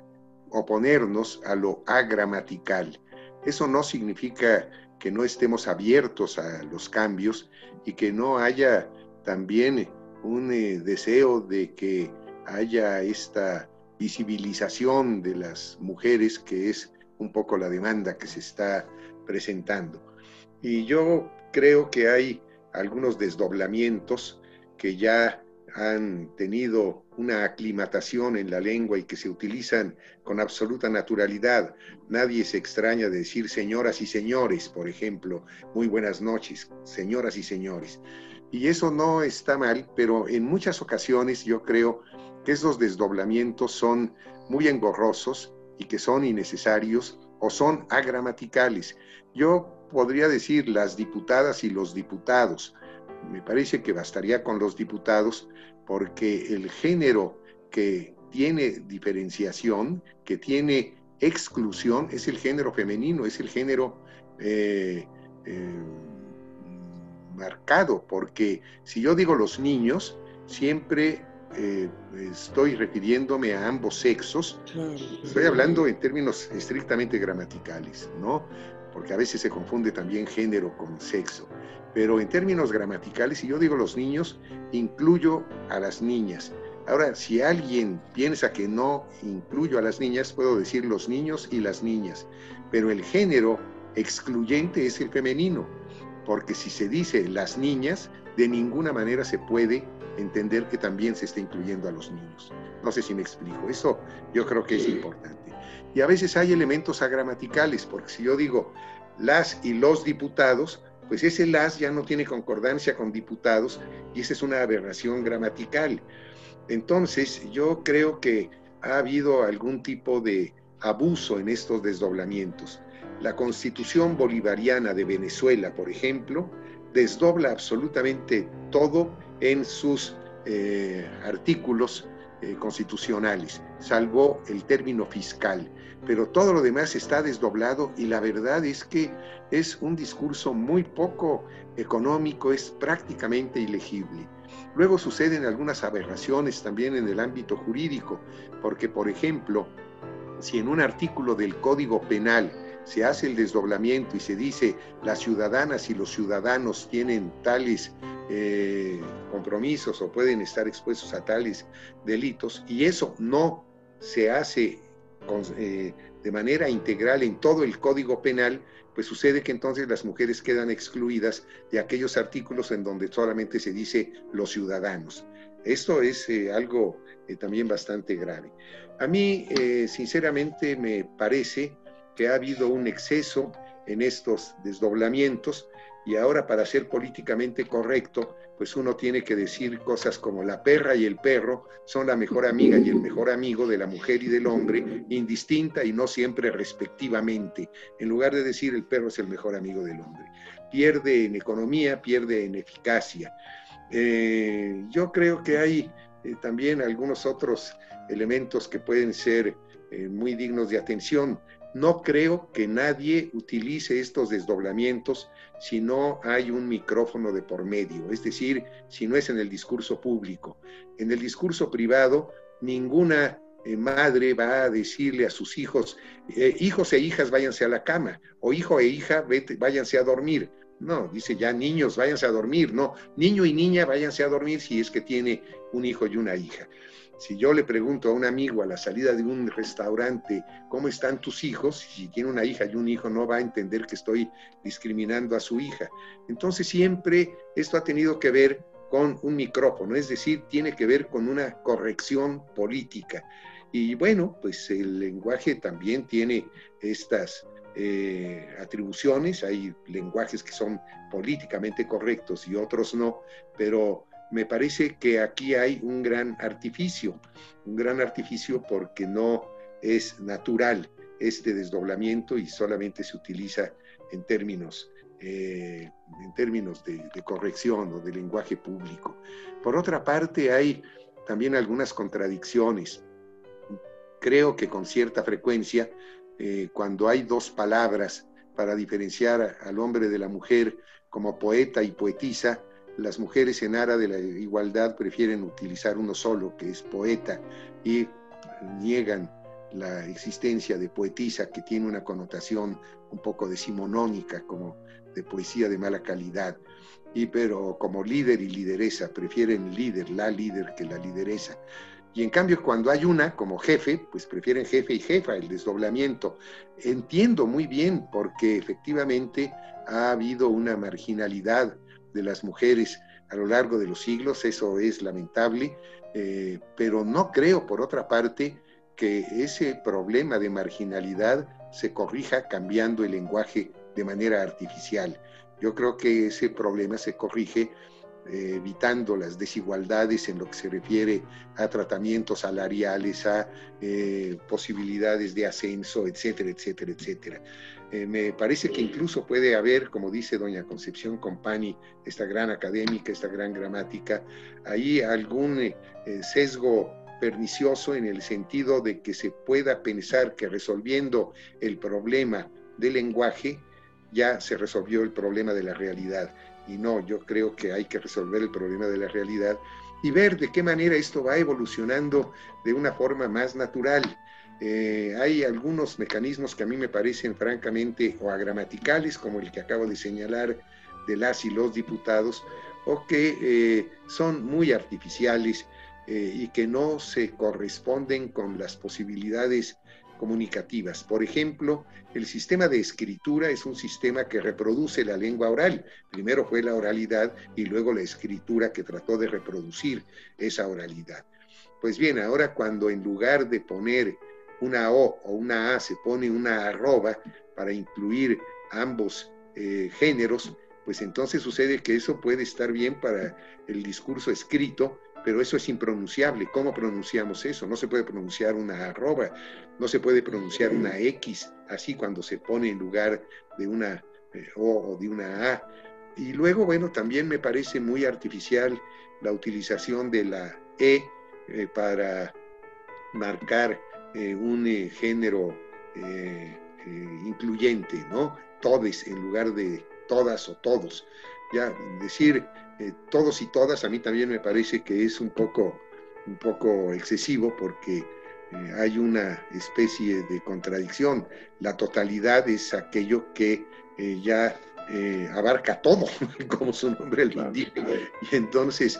oponernos a lo agramatical. Eso no significa que no estemos abiertos a los cambios y que no haya también un eh, deseo de que haya esta visibilización de las mujeres, que es un poco la demanda que se está presentando. Y yo creo que hay algunos desdoblamientos que ya han tenido una aclimatación en la lengua y que se utilizan con absoluta naturalidad. Nadie se extraña de decir señoras y señores, por ejemplo, muy buenas noches, señoras y señores. Y eso no está mal, pero en muchas ocasiones yo creo que esos desdoblamientos son muy engorrosos y que son innecesarios o son agramaticales. Yo podría decir las diputadas y los diputados, me parece que bastaría con los diputados porque el género que tiene diferenciación, que tiene exclusión, es el género femenino, es el género eh, eh, marcado, porque si yo digo los niños, siempre eh, estoy refiriéndome a ambos sexos, estoy hablando en términos estrictamente gramaticales, ¿no? Porque a veces se confunde también género con sexo pero en términos gramaticales, si yo digo los niños, incluyo a las niñas. Ahora, si alguien piensa que no incluyo a las niñas, puedo decir los niños y las niñas, pero el género excluyente es el femenino, porque si se dice las niñas, de ninguna manera se puede entender que también se está incluyendo a los niños. No sé si me explico, eso yo creo que es importante. Y a veces hay elementos agramaticales, porque si yo digo las y los diputados, pues ese las ya no tiene concordancia con diputados y esa es una aberración gramatical. Entonces, yo creo que ha habido algún tipo de abuso en estos desdoblamientos. La constitución bolivariana de Venezuela, por ejemplo, desdobla absolutamente todo en sus eh, artículos eh, constitucionales, salvo el término fiscal pero todo lo demás está desdoblado y la verdad es que es un discurso muy poco económico, es prácticamente ilegible. Luego suceden algunas aberraciones también en el ámbito jurídico, porque por ejemplo, si en un artículo del Código Penal se hace el desdoblamiento y se dice las ciudadanas y los ciudadanos tienen tales eh, compromisos o pueden estar expuestos a tales delitos, y eso no se hace eh, de manera integral en todo el Código Penal, pues sucede que entonces las mujeres quedan excluidas de aquellos artículos en donde solamente se dice los ciudadanos. Esto es eh, algo eh, también bastante grave. A mí, sinceramente, me parece que ha habido un exceso en estos desdoblamientos y ahora para ser políticamente correcto, pues uno tiene que decir cosas como la perra y el perro son la mejor amiga y el mejor amigo de la mujer y del hombre, indistinta y no siempre respectivamente, en lugar de decir el perro es el mejor amigo del hombre. Pierde en economía, pierde en eficacia. Eh, yo creo que hay eh, también algunos otros elementos que pueden ser eh, muy dignos de atención. No creo que nadie utilice estos desdoblamientos si no hay un micrófono de por medio, es decir, si no es en el discurso público. En el discurso privado, ninguna madre va a decirle a sus hijos, hijos e hijas váyanse a la cama, o hijo e hija váyanse a dormir. No, dice ya niños, váyanse a dormir, no, niño y niña váyanse a dormir si es que tiene un hijo y una hija. Si yo le pregunto a un amigo a la salida de un restaurante, ¿cómo están tus hijos? Si tiene una hija y un hijo, no va a entender que estoy discriminando a su hija. Entonces siempre esto ha tenido que ver con un micrófono, es decir, tiene que ver con una corrección política. Y bueno, pues el lenguaje también tiene estas eh, atribuciones, hay lenguajes que son políticamente correctos y otros no, pero me parece que aquí hay un gran artificio, un gran artificio porque no es natural este desdoblamiento y solamente se utiliza en términos, eh, en términos de, corrección o de lenguaje público. Por otra parte, hay también algunas contradicciones. Creo que con cierta frecuencia eh, cuando hay dos palabras para diferenciar al hombre de la mujer como poeta y poetisa, las mujeres en ara de la igualdad prefieren utilizar uno solo, que es poeta, y niegan la existencia de poetisa, que tiene una connotación un poco decimonónica, como de poesía de mala calidad. Y pero como líder y lideresa, prefieren líder, la líder que la lideresa. Y en cambio, cuando hay una como jefe, pues prefieren jefe y jefa, el desdoblamiento. Entiendo muy bien porque efectivamente ha habido una marginalidad de las mujeres a lo largo de los siglos, eso es lamentable, eh, pero no creo, por otra parte, que ese problema de marginalidad se corrija cambiando el lenguaje de manera artificial. Yo creo que ese problema se corrige evitando las desigualdades en lo que se refiere a tratamientos salariales, a eh, posibilidades de ascenso, etcétera, etcétera, etcétera. Eh, me parece que incluso puede haber, como dice doña Concepción Compani, esta gran académica, esta gran gramática, ahí algún eh, sesgo pernicioso en el sentido de que se pueda pensar que resolviendo el problema del lenguaje, ya se resolvió el problema de la realidad y no, yo creo que hay que resolver el problema de la realidad y ver de qué manera esto va evolucionando de una forma más natural. Eh, hay algunos mecanismos que a mí me parecen francamente o agramaticales, como el que acabo de señalar de las y los diputados, o que eh, son muy artificiales eh, y que no se corresponden con las posibilidades comunicativas. Por ejemplo, el sistema de escritura es un sistema que reproduce la lengua oral. Primero fue la oralidad y luego la escritura que trató de reproducir esa oralidad. Pues bien, ahora cuando en lugar de poner una O o una A se pone una arroba para incluir ambos eh, géneros, pues entonces sucede que eso puede estar bien para el discurso escrito, pero eso es impronunciable. ¿Cómo pronunciamos eso? No se puede pronunciar una arroba, no se puede pronunciar una X, así cuando se pone en lugar de una eh, O o de una A. Y luego, bueno, también me parece muy artificial la utilización de la E eh, para marcar eh, un género incluyente, ¿no? Todes en lugar de todas o todos. Ya decir eh, todos y todas, a mí también me parece que es un poco, un poco excesivo porque eh, hay una especie de contradicción. La totalidad es aquello que eh, abarca todo, como su nombre lo indica. Y entonces,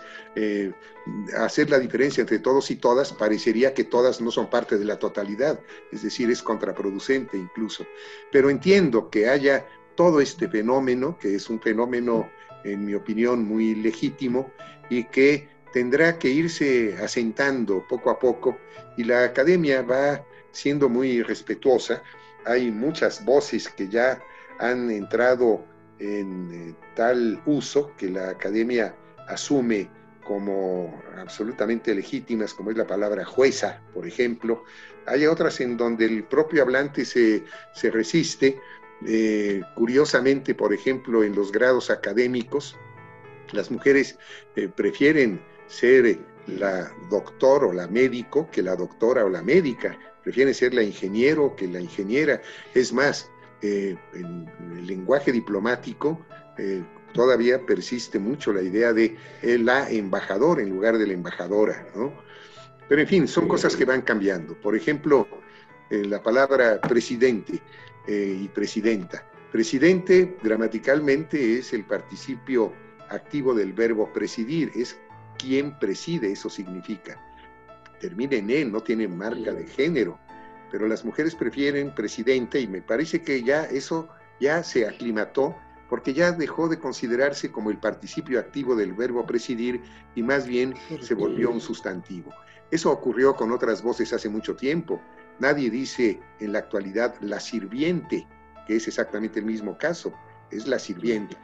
hacer la diferencia entre todos y todas parecería que todas no son parte de la totalidad, es decir, es contraproducente incluso. Pero entiendo que haya todo este fenómeno, que es un fenómeno en mi opinión, muy legítimo y que tendrá que irse asentando poco a poco y la academia va siendo muy respetuosa. Hay muchas voces que ya han entrado en eh, tal uso que la academia asume como absolutamente legítimas, como es la palabra jueza, por ejemplo. Hay otras en donde el propio hablante se, resiste. Eh, curiosamente, por ejemplo, en los grados académicos, las mujeres eh, prefieren ser la doctor o la médico que la doctora o la médica, prefieren ser la ingeniero que la ingeniera. Es más, eh, en el lenguaje diplomático, todavía persiste mucho la idea de la embajador en lugar de la embajadora, ¿no? Pero en fin, son cosas que van cambiando. Por ejemplo, eh, la palabra presidente eh, y presidenta. Presidente gramaticalmente es el participio activo del verbo presidir, es quien preside, eso significa. Termina en él, no tiene marca de género, pero las mujeres prefieren presidente y me parece que ya eso ya se aclimató porque ya dejó de considerarse como el participio activo del verbo presidir y más bien se volvió un sustantivo. Eso ocurrió con otras voces hace mucho tiempo. Nadie dice en la actualidad la sirviente, que es exactamente el mismo caso, es la sirviente.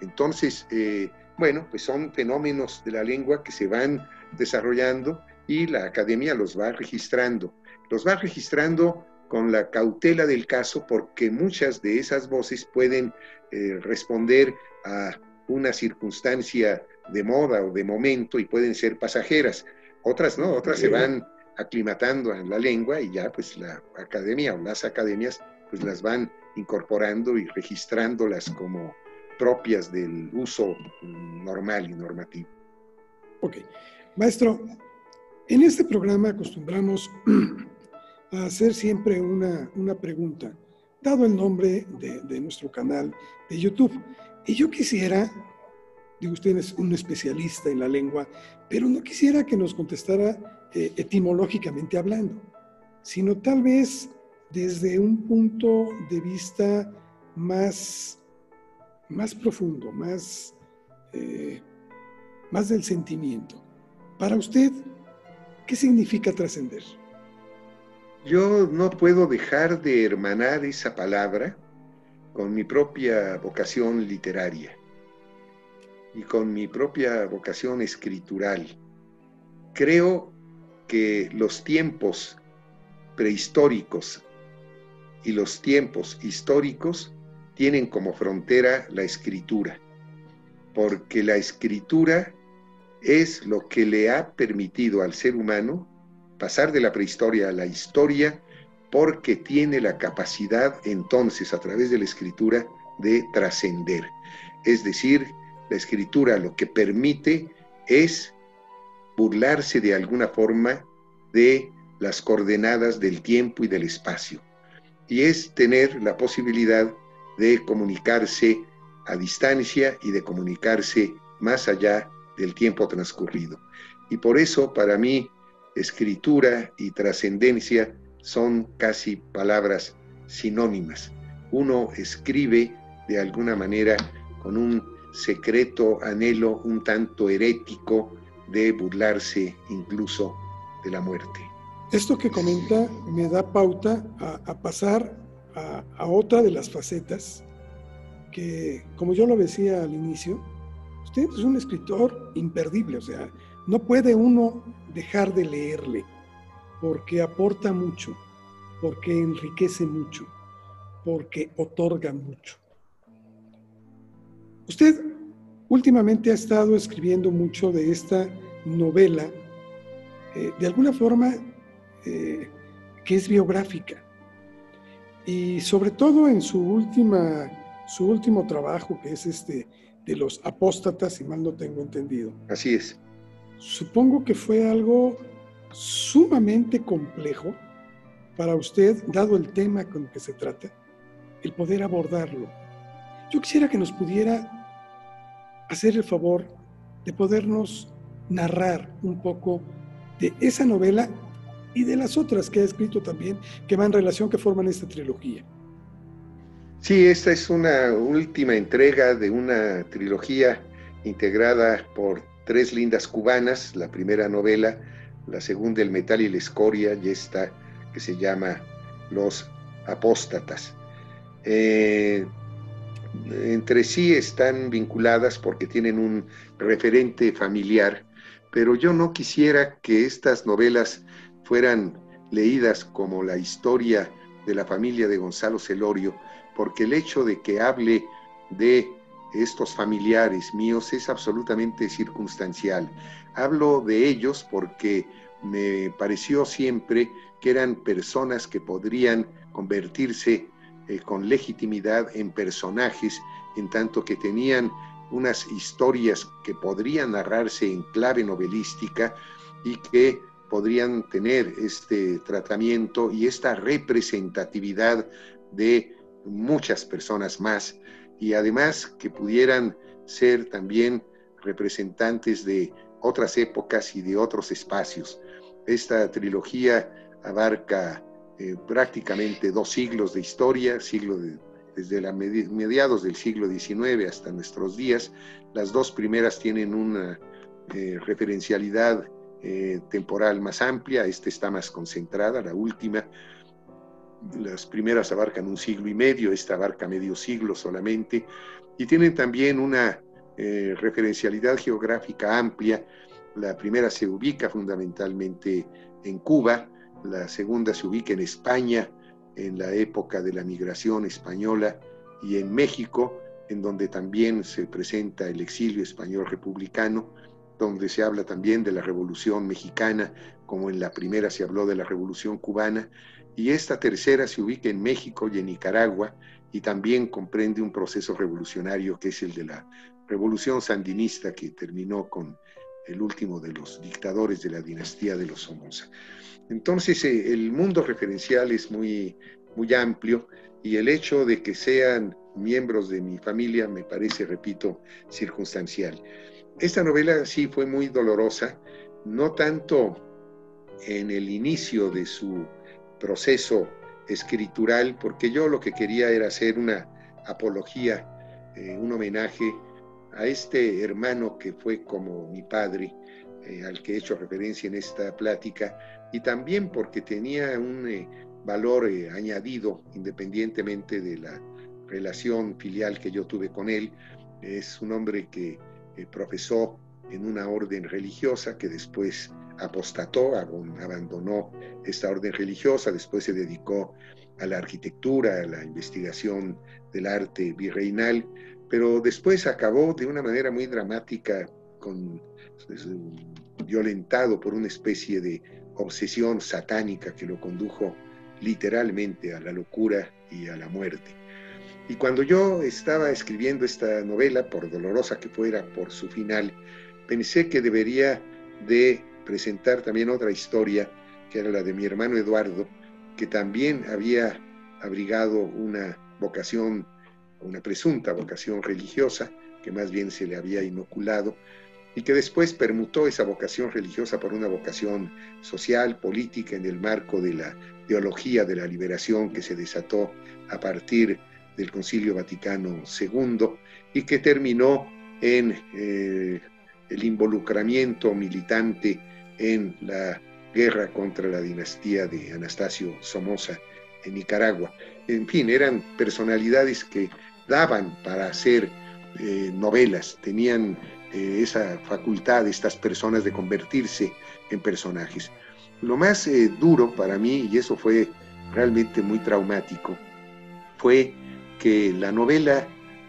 Entonces, eh, bueno, pues son fenómenos de la lengua que se van desarrollando y la academia los va registrando. Los va registrando con la cautela del caso porque muchas de esas voces pueden eh, responder a una circunstancia de moda o de momento y pueden ser pasajeras. Otras no, otras se van aclimatando a la lengua y ya pues la academia o las academias pues las van incorporando y registrándolas como propias del uso normal y normativo. Ok. Maestro, en este programa acostumbramos a hacer siempre una, pregunta, dado el nombre de, nuestro canal de YouTube. Y yo quisiera, digo, usted es un especialista en la lengua, pero no quisiera que nos contestara eh, etimológicamente hablando, sino tal vez desde un punto de vista más, más profundo, más, eh, más del sentimiento. Para usted, ¿qué significa trascender? Yo no puedo dejar de hermanar esa palabra con mi propia vocación literaria y con mi propia vocación escritural. Creo que los tiempos prehistóricos y los tiempos históricos tienen como frontera la escritura, porque la escritura es lo que le ha permitido al ser humano pasar de la prehistoria a la historia porque tiene la capacidad entonces a través de la escritura de trascender. Es decir, la escritura lo que permite es burlarse de alguna forma de las coordenadas del tiempo y del espacio. Y es tener la posibilidad de comunicarse a distancia y de comunicarse más allá del tiempo transcurrido. Y por eso para mí escritura y trascendencia son casi palabras sinónimas. Uno escribe de alguna manera con un secreto anhelo un tanto herético de burlarse incluso de la muerte. Esto que comenta me da pauta a, pasar a, a, otra de las facetas que, como yo lo decía al inicio, usted es un escritor imperdible, o sea, no puede uno dejar de leerle, porque aporta mucho, porque enriquece mucho, porque otorga mucho. Usted últimamente ha estado escribiendo mucho de esta novela, eh, de alguna forma eh, que es biográfica, y sobre todo en su, última, su último trabajo, que es este de los apóstatas, si mal no tengo entendido. Así es Supongo que fue algo sumamente complejo para usted, dado el tema con que se trata, el poder abordarlo. Yo quisiera que nos pudiera hacer el favor de podernos narrar un poco de esa novela y de las otras que ha escrito también, que van en relación, que forman esta trilogía. Sí, esta es una última entrega de una trilogía integrada por Tres lindas cubanas, la primera novela, la segunda El metal y la escoria, y esta que se llama Los apóstatas. Eh, entre sí están vinculadas porque tienen un referente familiar, pero yo no quisiera que estas novelas fueran leídas como la historia de la familia de Gonzalo Celorio, porque el hecho de que hable de estos familiares míos es absolutamente circunstancial. Hablo de ellos porque me pareció siempre que eran personas que podrían convertirse eh, con legitimidad en personajes, en tanto que tenían unas historias que podrían narrarse en clave novelística y que podrían tener este tratamiento y esta representatividad de muchas personas más y además que pudieran ser también representantes de otras épocas y de otros espacios. Esta trilogía abarca eh, prácticamente dos siglos de historia, siglo desde la mediados del siglo XIX hasta nuestros días. Las dos primeras tienen una eh, referencialidad eh, temporal más amplia, esta está más concentrada, la última. Las primeras abarcan un siglo y medio, esta abarca medio siglo solamente, y tienen también una referencialidad geográfica amplia. La primera se ubica fundamentalmente en Cuba, la segunda se ubica en España, en la época de la migración española, y en México, en donde también se presenta el exilio español republicano, donde se habla también de la Revolución Mexicana, como en la primera se habló de la Revolución Cubana, y esta tercera se ubica en México y en Nicaragua, y también comprende un proceso revolucionario que es el de la Revolución Sandinista, que terminó con el último de los dictadores de la dinastía de los Somoza. Entonces, eh, el mundo referencial es muy, muy amplio y el hecho de que sean miembros de mi familia me parece, repito, circunstancial. Esta novela sí fue muy dolorosa, no tanto en el inicio de su proceso escritural, porque yo lo que quería era hacer una apología, eh, un homenaje a este hermano que fue como mi padre, eh, al que he hecho referencia en esta plática, y también porque tenía un eh, valor eh, añadido independientemente de la relación filial que yo tuve con él. Es un hombre que profesó en una orden religiosa que después apostató, abandonó esta orden religiosa, después se dedicó a la arquitectura, a la investigación del arte virreinal, pero después acabó de una manera muy dramática, violentado por una especie de obsesión satánica que lo condujo literalmente a la locura y a la muerte. Y cuando yo estaba escribiendo esta novela, por dolorosa que fuera por su final, pensé que debería de presentar también otra historia, que era la de mi hermano Eduardo, que también había abrigado una vocación una presunta vocación religiosa, que más bien se le había inoculado, y que después permutó esa vocación religiosa por una vocación social, política, en el marco de la teología de la liberación que se desató a partir del Concilio Vaticano II y que terminó en eh, el involucramiento militante en la guerra contra la dinastía de Anastasio Somoza en Nicaragua. En fin, eran personalidades que daban para hacer eh, novelas, tenían eh, esa facultad estas personas de convertirse en personajes. Lo más eh, duro para mí, y eso fue realmente muy traumático, fue que la novela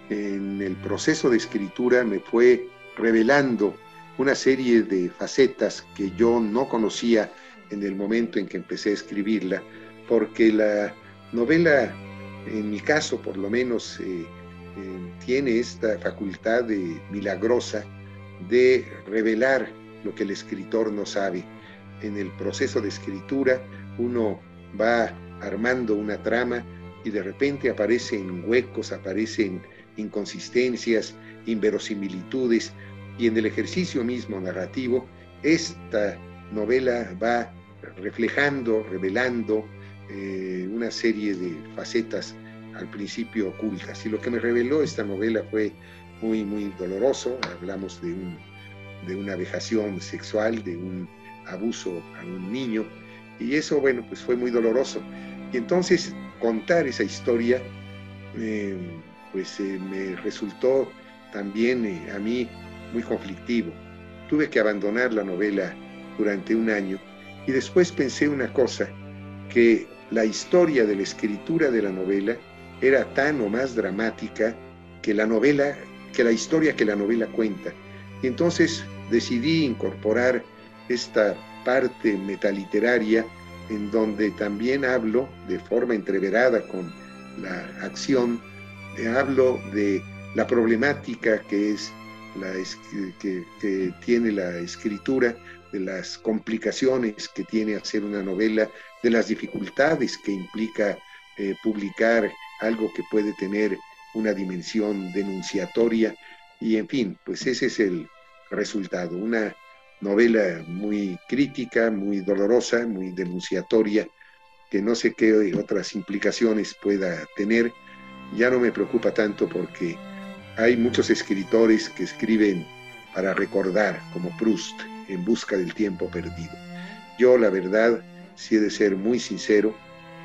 en el proceso de escritura me fue revelando una serie de facetas que yo no conocía en el momento en que empecé a escribirla, porque la novela en mi caso por lo menos, eh, eh, tiene esta facultad de, milagrosa de revelar lo que el escritor no sabe. En el proceso de escritura uno va armando una trama y de repente aparecen huecos, aparecen inconsistencias, inverosimilitudes y en el ejercicio mismo narrativo esta novela va reflejando, revelando eh, una serie de facetas al principio ocultas. Y lo que me reveló esta novela fue muy, muy doloroso. Hablamos de, de una vejación sexual, de un abuso a un niño. Y eso, bueno, pues fue muy doloroso. Y entonces contar esa historia eh, pues eh, me resultó también eh, a mí muy conflictivo. Tuve que abandonar la novela durante un año y después pensé una cosa, que la historia de la escritura de la novela era tan o más dramática que la novela, que la historia que la novela cuenta. Y entonces decidí incorporar esta parte metaliteraria en donde también hablo de forma entreverada con la acción, hablo de la problemática que es la, que, tiene la escritura, de las complicaciones que tiene hacer una novela, de las dificultades que implica eh, publicar algo que puede tener una dimensión denunciatoria y en fin, pues ese es el resultado, una novela muy crítica, muy dolorosa, muy denunciatoria, que no sé qué otras implicaciones pueda tener. Ya no me preocupa tanto porque hay muchos escritores que escriben para recordar, como Proust, en busca del tiempo perdido. Yo, la verdad, si he de ser muy sincero,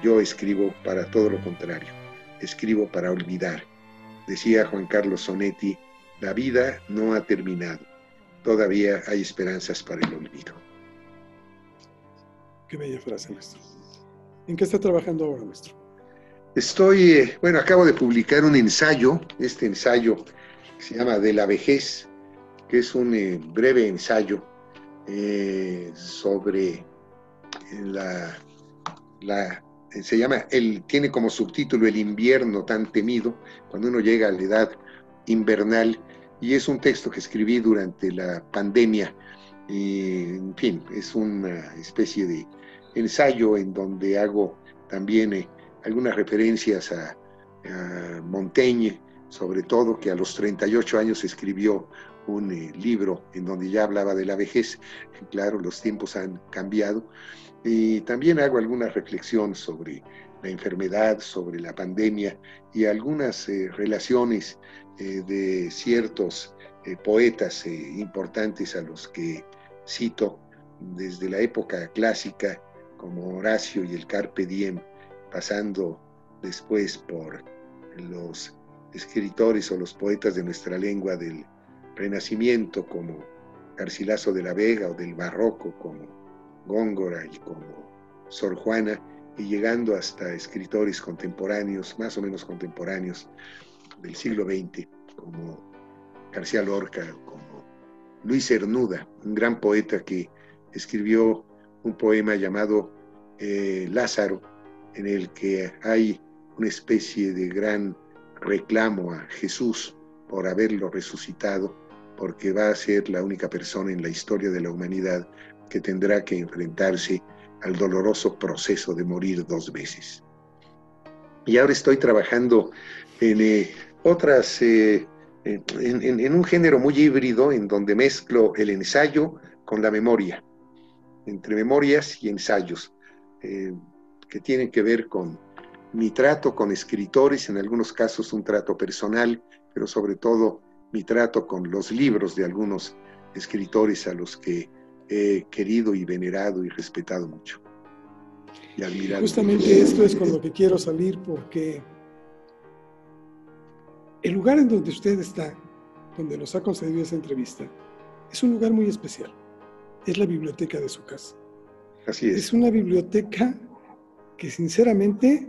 yo escribo para todo lo contrario, escribo para olvidar. Decía Juan Carlos Sonetti, la vida no ha terminado, todavía hay esperanzas para el olvido. Qué bella frase, maestro. ¿En qué está trabajando ahora, maestro? Estoy, eh, bueno, acabo de publicar un ensayo, este ensayo se llama De la vejez, que es un eh, breve ensayo eh, sobre la, la, se llama, el, tiene como subtítulo El invierno tan temido, cuando uno llega a la edad invernal, y es un texto que escribí durante la pandemia, y, en fin, es una especie de ensayo en donde hago también eh, algunas referencias a, Montaigne, sobre todo que a los 38 años escribió un eh, libro en donde ya hablaba de la vejez. Claro, los tiempos han cambiado. Y también hago alguna reflexión sobre la enfermedad, sobre la pandemia y algunas eh, relaciones eh, de ciertos poetas importantes a los que cito desde la época clásica, como Horacio y el Carpe Diem, pasando después por los escritores o los poetas de nuestra lengua del Renacimiento como Garcilaso de la Vega o del Barroco como Góngora y como Sor Juana y llegando hasta escritores contemporáneos, más o menos contemporáneos del siglo XX, como García Lorca, como Luis Cernuda, un gran poeta que escribió un poema llamado eh, Lázaro, en el que hay una especie de gran reclamo a Jesús por haberlo resucitado porque va a ser la única persona en la historia de la humanidad que tendrá que enfrentarse al doloroso proceso de morir dos veces. Y ahora estoy trabajando en eh, otras, eh, en, un género muy híbrido en donde mezclo el ensayo con la memoria, entre memorias y ensayos, eh, que tienen que ver con mi trato con escritores, en algunos casos un trato personal, pero sobre todo mi trato con los libros de algunos escritores a los que he querido y venerado y respetado mucho. Y admirado. Justamente esto es con lo que quiero salir porque el lugar en donde usted está, donde nos ha concedido esa entrevista, es un lugar muy especial. Es la biblioteca de su casa. Así es. Es una biblioteca que sinceramente,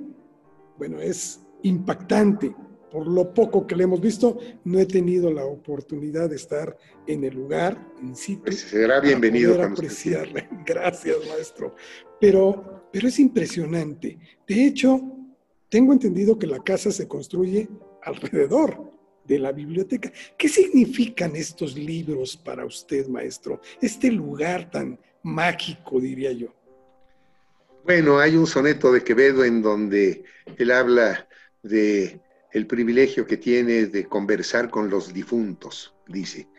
bueno, es impactante por lo poco que le hemos visto, no he tenido la oportunidad de estar en el lugar, en sitio. Pues será bienvenido. Para apreciarle. Gracias, maestro. Pero, pero es impresionante. De hecho, tengo entendido que la casa se construye alrededor de la biblioteca. ¿Qué significan estos libros para usted, maestro? Este lugar tan mágico, diría yo. Bueno, hay un soneto de Quevedo en donde él habla de el privilegio que tiene de conversar con los difuntos, dice,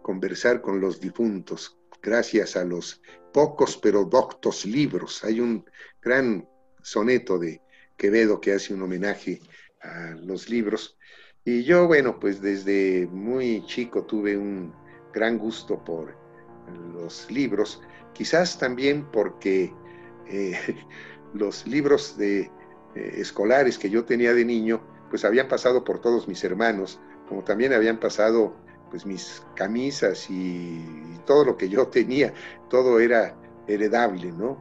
conversar con los difuntos, gracias a los pocos pero doctos libros. Hay un gran soneto de Quevedo que hace un homenaje a los libros. Y yo, bueno, pues desde muy chico tuve un gran gusto por los libros, quizás también porque eh, los libros de, eh, escolares que yo tenía de niño pues habían pasado por todos mis hermanos, como también habían pasado pues mis camisas y, todo lo que yo tenía, todo era heredable, ¿no?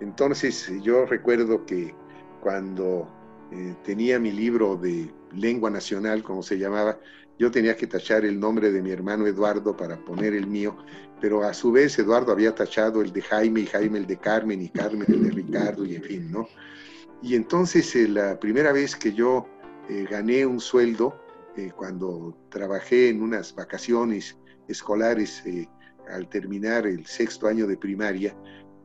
Entonces yo recuerdo que cuando eh, tenía mi libro de lengua nacional, como se llamaba, yo tenía que tachar el nombre de mi hermano Eduardo para poner el mío, pero a su vez Eduardo había tachado el de Jaime y Jaime el de Carmen y Carmen el de Ricardo y en fin, ¿no? Y entonces eh, la primera vez que yo eh, gané un sueldo, eh, cuando trabajé en unas vacaciones escolares al terminar el sexto año de primaria,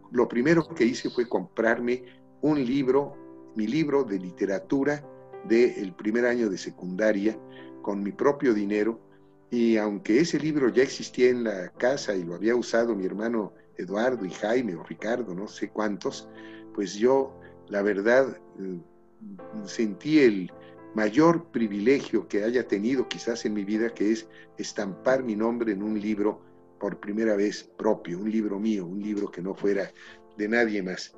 lo primero que hice fue comprarme un libro, mi libro de literatura del primer año de secundaria, con mi propio dinero. Y aunque ese libro ya existía en la casa y lo había usado mi hermano Eduardo y Jaime o Ricardo, no sé cuántos, pues yo, la verdad, eh, sentí el, mayor privilegio que haya tenido quizás en mi vida, que es estampar mi nombre en un libro por primera vez propio, un libro mío, un libro que no fuera de nadie más.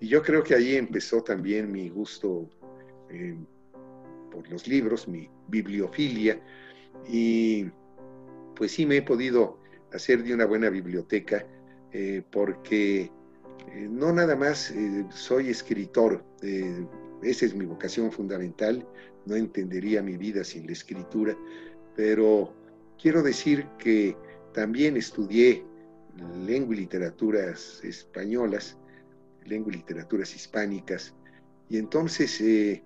Y yo creo que ahí empezó también mi gusto eh, por los libros, mi bibliofilia, y pues sí me he podido hacer de una buena biblioteca, eh, porque eh, no nada más soy escritor, esa es mi vocación fundamental, no entendería mi vida sin la escritura, pero quiero decir que también estudié lengua y literaturas españolas, lengua y literaturas hispánicas, y entonces, eh,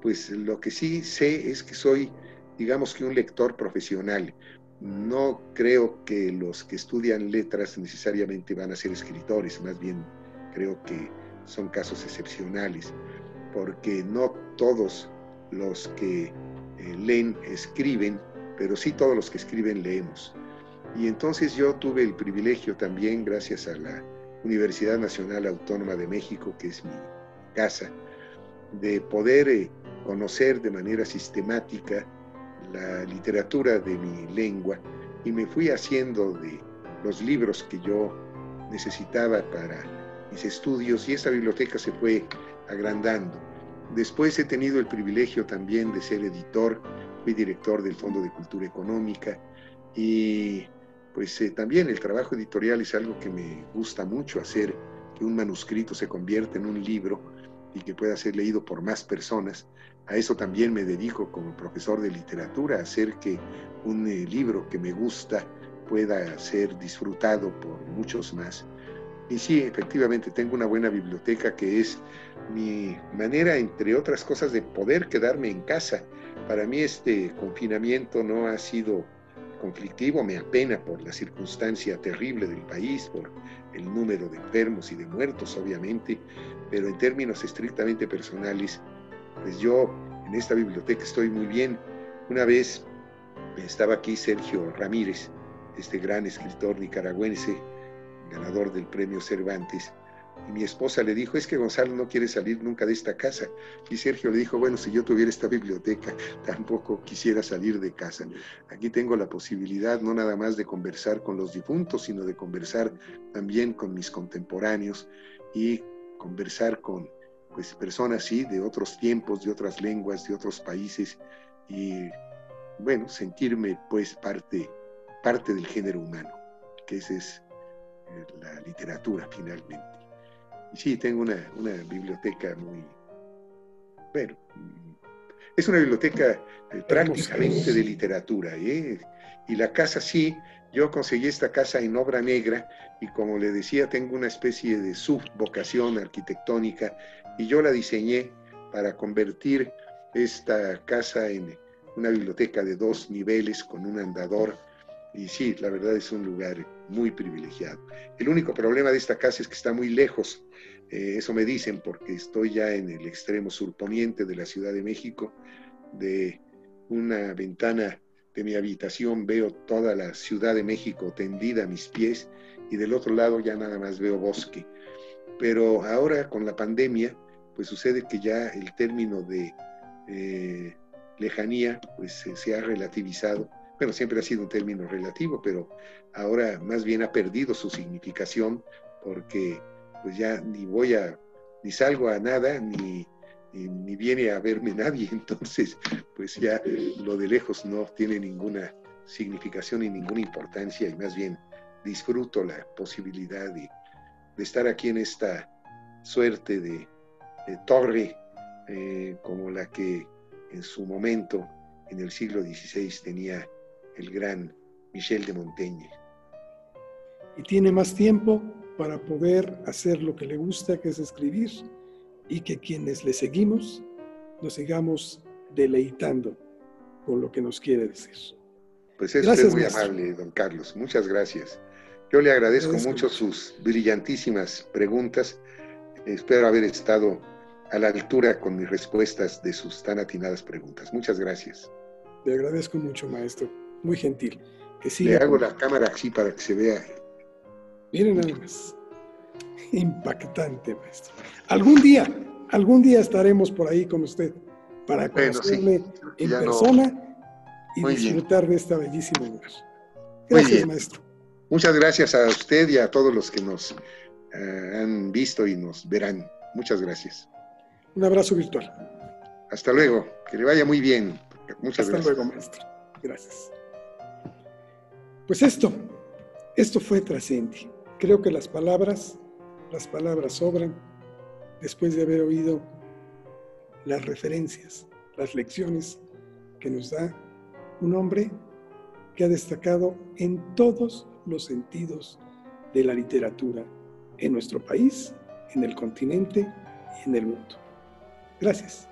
pues lo que sí sé es que soy, digamos que un lector profesional. No creo que los que estudian letras necesariamente van a ser escritores, más bien creo que son casos excepcionales, porque no todos los que eh, leen escriben, pero sí todos los que escriben leemos. Y entonces yo tuve el privilegio también, gracias a la Universidad Nacional Autónoma de México, que es mi casa, de poder eh, conocer de manera sistemática la literatura de mi lengua y me fui haciendo de los libros que yo necesitaba para mis estudios y esa biblioteca se fue agrandando. Después he tenido el privilegio también de ser editor, fui director del Fondo de Cultura Económica y pues eh, también el trabajo editorial es algo que me gusta mucho hacer, que un manuscrito se convierta en un libro y que pueda ser leído por más personas. A eso también me dedico como profesor de literatura, hacer que un eh, libro que me gusta pueda ser disfrutado por muchos más. Y sí, efectivamente, tengo una buena biblioteca que es mi manera, entre otras cosas, de poder quedarme en casa. Para mí este confinamiento no ha sido conflictivo, me apena por la circunstancia terrible del país, por el número de enfermos y de muertos, obviamente, pero en términos estrictamente personales, pues yo en esta biblioteca estoy muy bien. Una vez estaba aquí Sergio Ramírez, este gran escritor nicaragüense, ganador del premio Cervantes, y mi esposa le dijo, es que Gonzalo no quiere salir nunca de esta casa. Y Sergio le dijo, bueno, si yo tuviera esta biblioteca, tampoco quisiera salir de casa. Aquí tengo la posibilidad no nada más de conversar con los difuntos, sino de conversar también con mis contemporáneos y conversar con pues, personas, sí, de otros tiempos, de otras lenguas, de otros países. Y bueno, sentirme pues parte, parte del género humano, que ese es la literatura finalmente. Y sí, tengo una, biblioteca muy, bueno, es una biblioteca eh, prácticamente de literatura. ¿eh? Y la casa sí, yo conseguí esta casa en obra negra y como le decía, tengo una especie de subvocación arquitectónica y yo la diseñé para convertir esta casa en una biblioteca de dos niveles con un andador y sí, la verdad es un lugar muy privilegiado. El único problema de esta casa es que está muy lejos. Eh, eso me dicen porque estoy ya en el extremo surponiente de la Ciudad de México. De una ventana de mi habitación veo toda la Ciudad de México tendida a mis pies y del otro lado ya nada más veo bosque. Pero ahora con la pandemia, pues sucede que ya el término de eh, lejanía pues se ha relativizado bueno, siempre ha sido un término relativo, pero ahora más bien ha perdido su significación porque pues ya ni voy a, ni salgo a nada, ni ni viene a verme nadie, entonces pues ya lo de lejos no tiene ninguna significación y ninguna importancia y más bien disfruto la posibilidad de, estar aquí en esta suerte de, torre eh, como la que en su momento, en el siglo XVI, tenía el gran Michel de Montaigne. Y tiene más tiempo para poder hacer lo que le gusta, que es escribir, y que quienes le seguimos nos sigamos deleitando con lo que nos quiere decir. Pues es muy amable, don Carlos. Muchas gracias. Yo le agradezco, mucho sus brillantísimas preguntas. Espero haber estado a la altura con mis respuestas de sus tan atinadas preguntas. Muchas gracias. Le agradezco mucho, maestro. Muy gentil. Que le hago la cámara así para que se vea. Miren nada más. Impactante, maestro. Algún día, algún día estaremos por ahí con usted para conocerle en persona y disfrutar de esta bellísima lugar. Gracias, maestro. Muchas gracias a usted y a todos los que nos eh, han visto y nos verán. Muchas gracias. Un abrazo virtual. Hasta luego. Que le vaya muy bien. Muchas gracias. Hasta luego, maestro. Gracias. Pues esto, esto fue trascendente. Creo que las palabras, las palabras sobran después de haber oído las referencias, las lecciones que nos da un hombre que ha destacado en todos los sentidos de la literatura en nuestro país, en el continente y en el mundo. Gracias.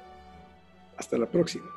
Hasta la próxima.